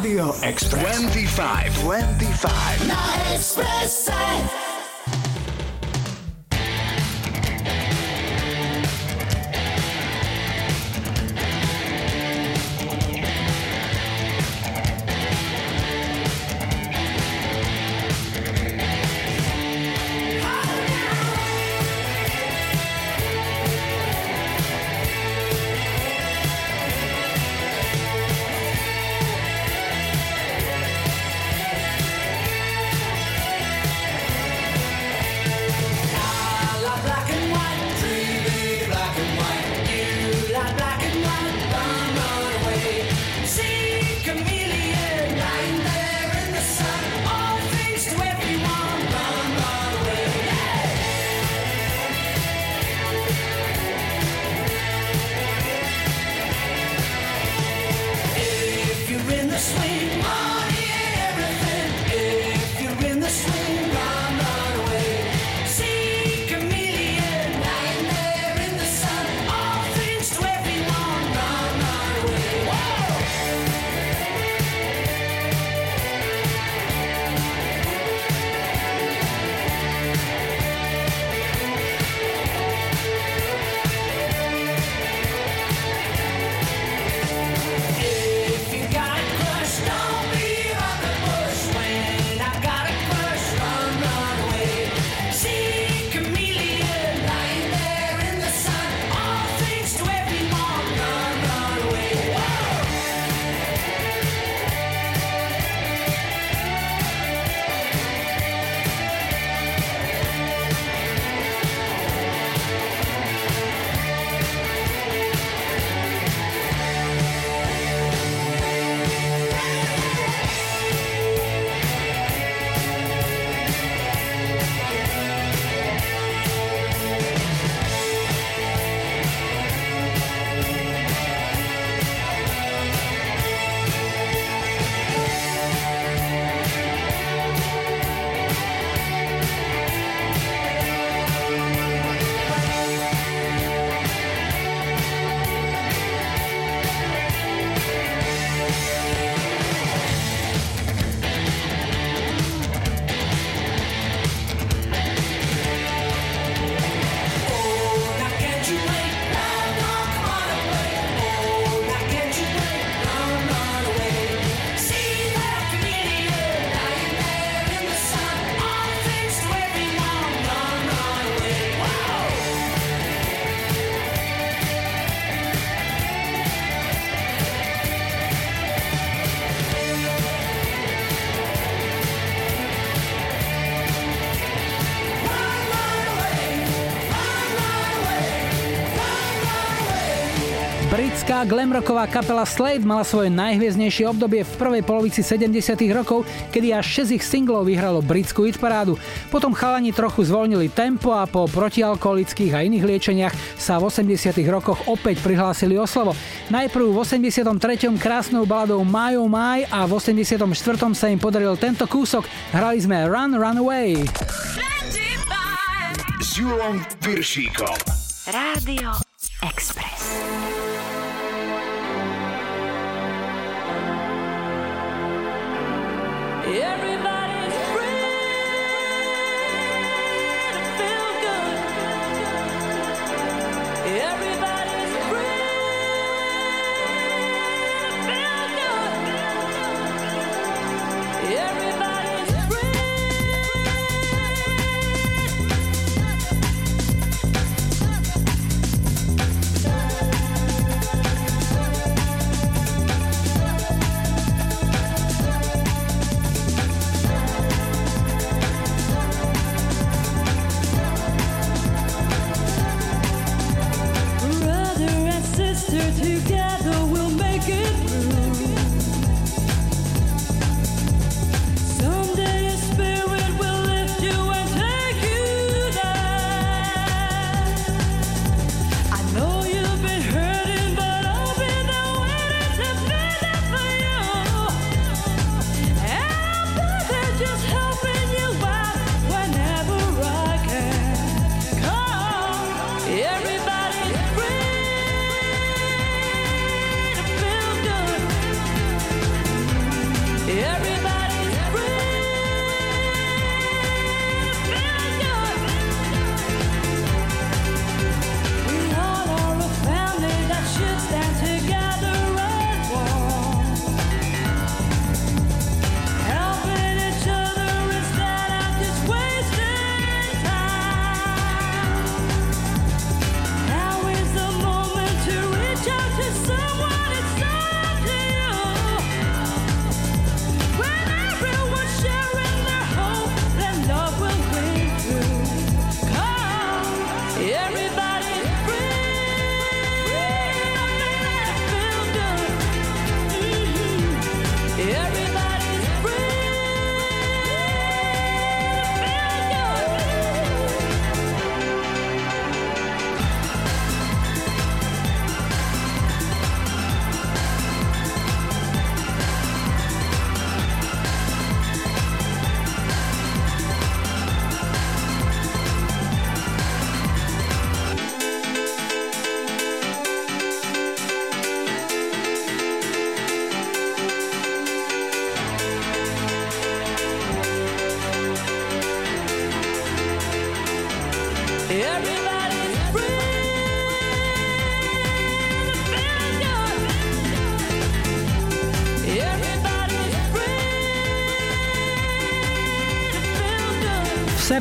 Rádio Express. 25. 25. Na Expresse. Britská glamrocková kapela Slade mala svoje najhviezdnejšie obdobie v prvej polovici 70 rokov, kedy až 6 ich singlov vyhralo britskú hitparádu. Potom chalani trochu zvolnili tempo a po protialkoholických a iných liečeniach sa v 80 rokoch opäť prihlásili o slovo. Najprv v 83. krásnou baladou My Oh My a v 84. sa im podaril tento kúsok. Hrali sme Run Run Away. S Piršíkom. Rádio Express.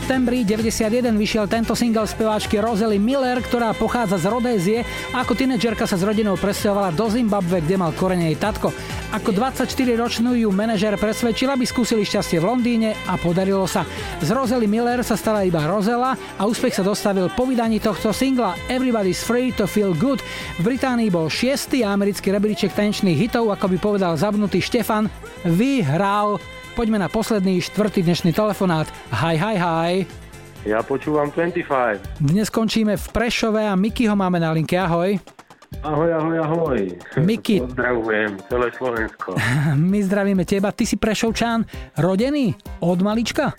Septembri 91 vyšiel tento single speváčky Rosely Miller, ktorá pochádza z Rodézie a ako tínedžerka sa s rodinou presťahovala do Zimbabwe, kde mal korene jej tatko. Ako 24-ročnú ju manažer presvedčil, aby skúsili šťastie v Londýne a podarilo sa. Z Rosely Miller sa stala iba Rosela a úspech sa dostavil po vydaní tohto singla Everybody's Free to Feel Good. V Británii bol šiestý americký rebríček tanečných hitov, ako by povedal zabnutý Štefan, vyhral. Poďme na posledný štvrtý dnešný telefonát. Hi, hi, hi. Ja počúvam 25. Dnes končíme v Prešove a Mikyho máme na linke. Ahoj. Ahoj, ahoj, ahoj. Miky. Pozdravujem celé Slovensko. My zdravíme teba. Ty si Prešovčan, rodený od malička?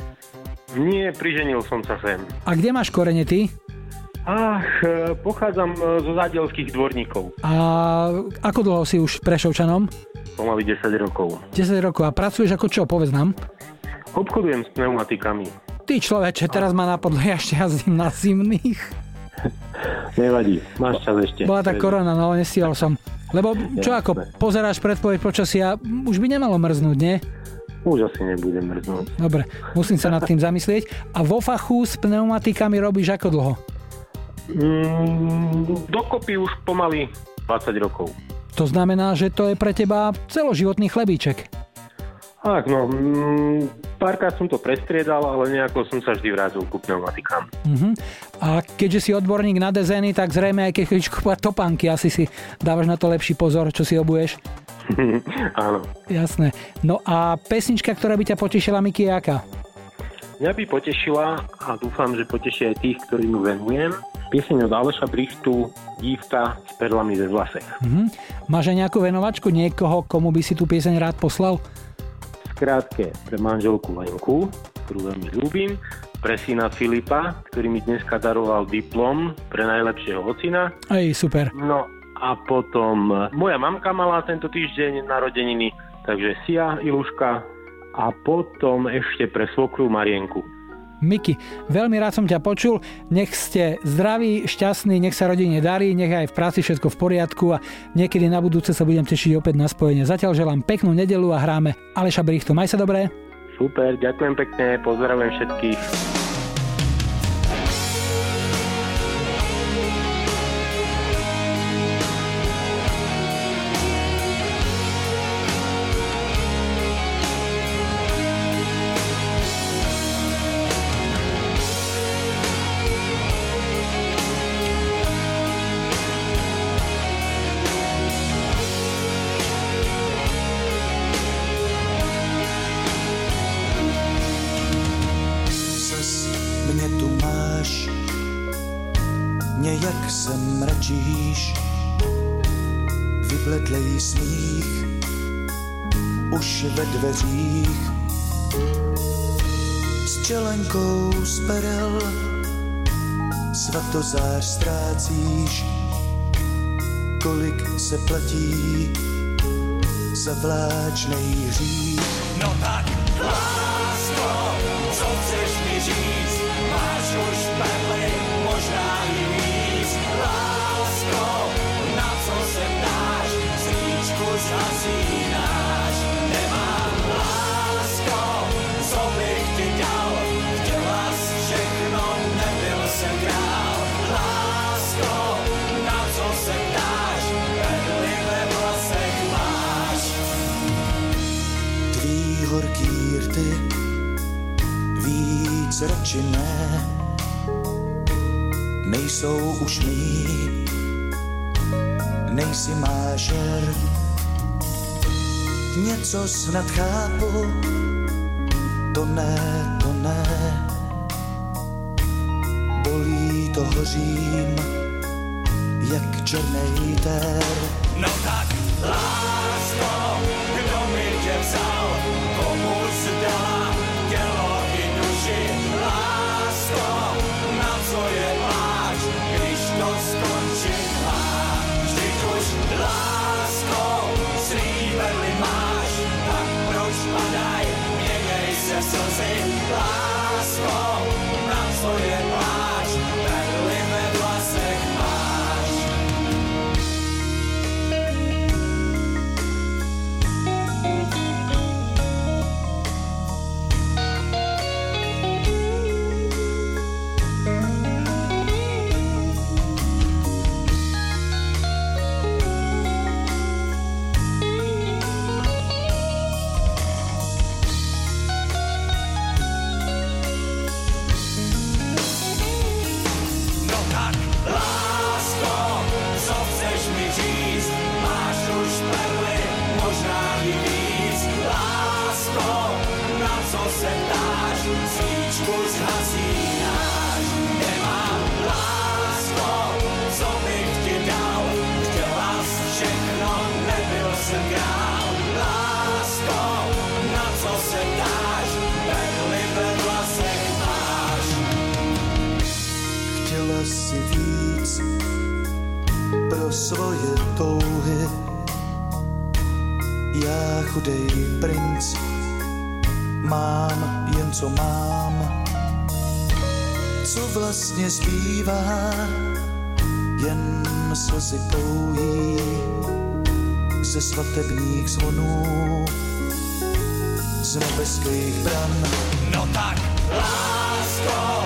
Nie, priženil som sa sem. A kde máš korene ty? Ach, e, pochádzam e, zo zádielských dvorníkov. A ako dlho si už Prešovčanom? Pomaly 10 rokov. 10 rokov. A pracuješ ako čo? Povedz nám. Obchodujem s pneumatikami. Ty človeče, teraz ma napadlo, ja ešte jazdím na zimných. Nevadí, máš čas ešte. Bola tá korona, no nestihol som. Lebo čo ako pozeráš predpoveď počasia, už by nemalo mrznúť, nie? Už asi nebudem mrznúť. Dobre, musím sa nad tým zamyslieť. A vo fachu s pneumatikami robíš ako dlho? Mm, dokopy už pomaly 20 rokov. To znamená, že to je pre teba celoživotný chlebíček. Tak, no, mm, Párkrát som to prestriedal, ale nejako som sa vždy vrátil ku pneumatikám. Mhm. A keďže si odborník na dezény, tak zrejme aj keď chodíš kupovať topánky, asi si dávaš na to lepší pozor, čo si obuješ. Áno. Jasné. No a pesnička, ktorá by ťa potešila, Miki, je aká? Mňa by potešila a dúfam, že poteší aj tých, ktorým venujem. Pieseň od Aleša Brichtu Dívka s perlami ve vlasech. Mhm. Máš aj nejakú venovačku, niekoho, komu by si tú pieseň rád poslal? Skrátke pre manželku Lenku, ktorú veľmi ľúbim, pre syna Filipa, ktorý mi dneska daroval diplom pre najlepšieho ocina. Ej, super. No a potom e, moja mamka mala tento týždeň narodeniny, takže Sia Iluška a potom ešte pre svokru Marienku. Miki, veľmi rád som ťa počul, nech ste zdraví, šťastní, nech sa rodine darí, nech aj v práci všetko v poriadku a niekedy na budúce sa budem tešiť opäť na spojenie. Zatiaľ želám peknú nedelu a hráme Aleša Brichtu. Maj sa dobré. Super, ďakujem pekne, pozdravujem všetkých. Nějak se mračíš, vybledlej smích, už ve dveřích, s čelenkou z perel, svatozář ztrácíš, kolik se platí za vláčnej hřích. No tak, lásko, co chceš mi říct? Ne nejsou už mý nejsi mážer. Něco snad chápu to ne, to ne. Bolí to hořím jak černej tér svatebních zvonů, z nebeských bran. No tak, lásko,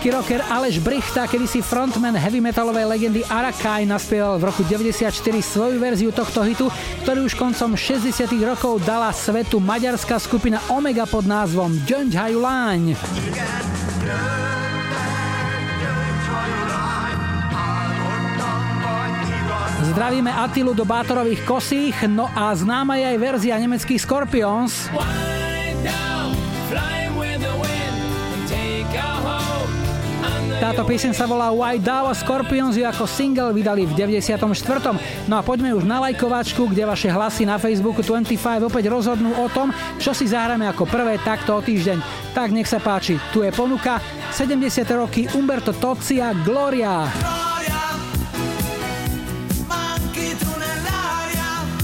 Český rocker Aleš Brichta, kedysi frontman heavy metalovej legendy Arakai, naspieval v roku 94 svoju verziu tohto hitu, ktorý už koncom 60 rokov dala svetu maďarská skupina Omega pod názvom Gyöngy Hajú Láň. Zdravíme Atilu do Bátorových kosích, no a známa je aj verzia nemeckých Scorpions. down, Táto pieseň sa volá White Dove a Scorpions ju ako single vydali v 94. No a poďme už na lajkovačku, kde vaše hlasy na Facebooku 25 opäť rozhodnú o tom, čo si zahráme ako prvé takto o týždeň. Tak nech sa páči, tu je ponuka 70. roky Umberto Tozzi a Gloria.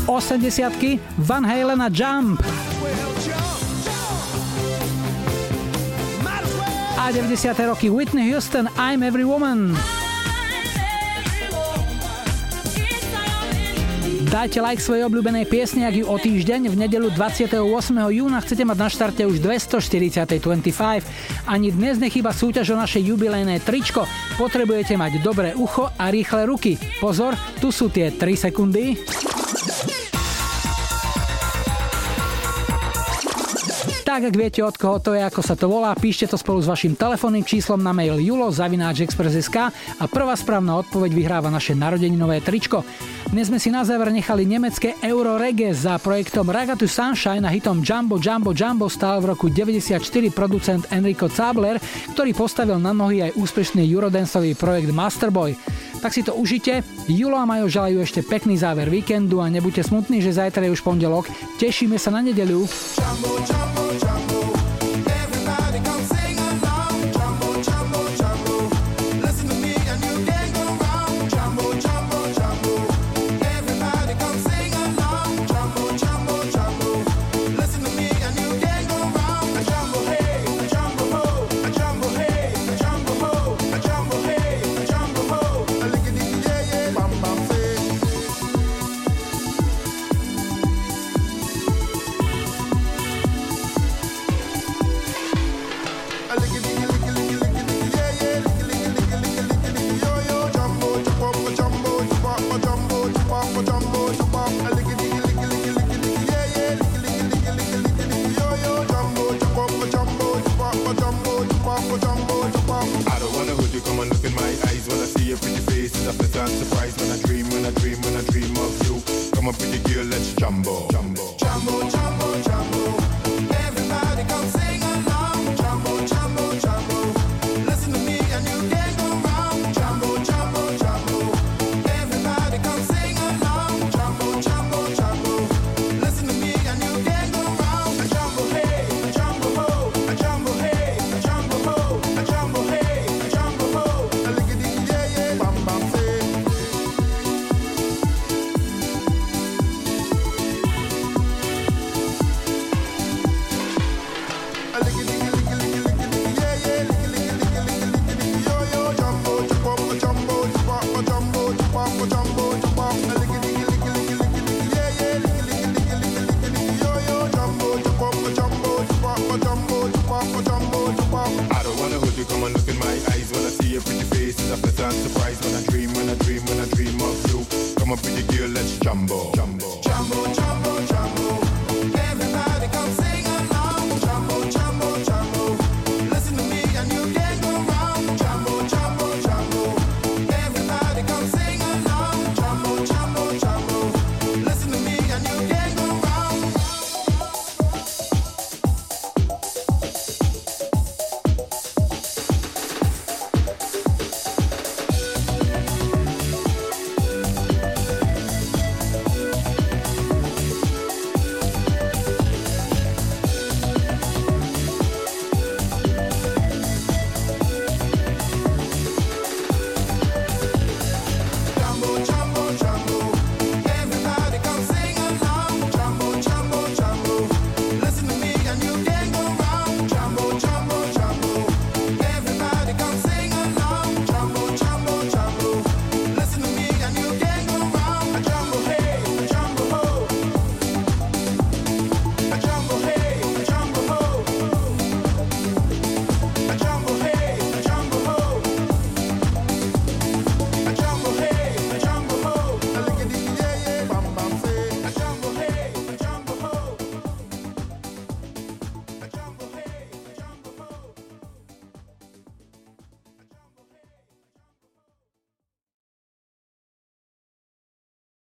80 Van Halen a Jump. A 90. roky Whitney Houston I'm Every Woman. Dajte like svojej obľúbenej piesni, ak ju o týždeň v nedelu 28. júna chcete mať na štarte už 240. 25. Ani dnes nechýba súťaž o naše jubilejné tričko. Potrebujete mať dobré ucho a rýchle ruky. Pozor, tu sú tie 3 sekundy. Tak, ak viete od koho to je, ako sa to volá, píšte to spolu s vašim telefónnym číslom na mail julo.express.sk a prvá správna odpoveď vyhráva naše narodeninové tričko. Dnes sme si na záver nechali nemecké Euro Reggae za projektom Ragatu Sunshine a hitom Jumbo Jumbo Jumbo stál v roku 94 producent Enrico Zabler, ktorý postavil na nohy aj úspešný eurodanceový projekt Masterboy. Tak si to užite. Julo a Majo želajú ešte pekný záver víkendu a nebuďte smutní, že zajtra je už pondelok. Tešíme sa na nedeľu. I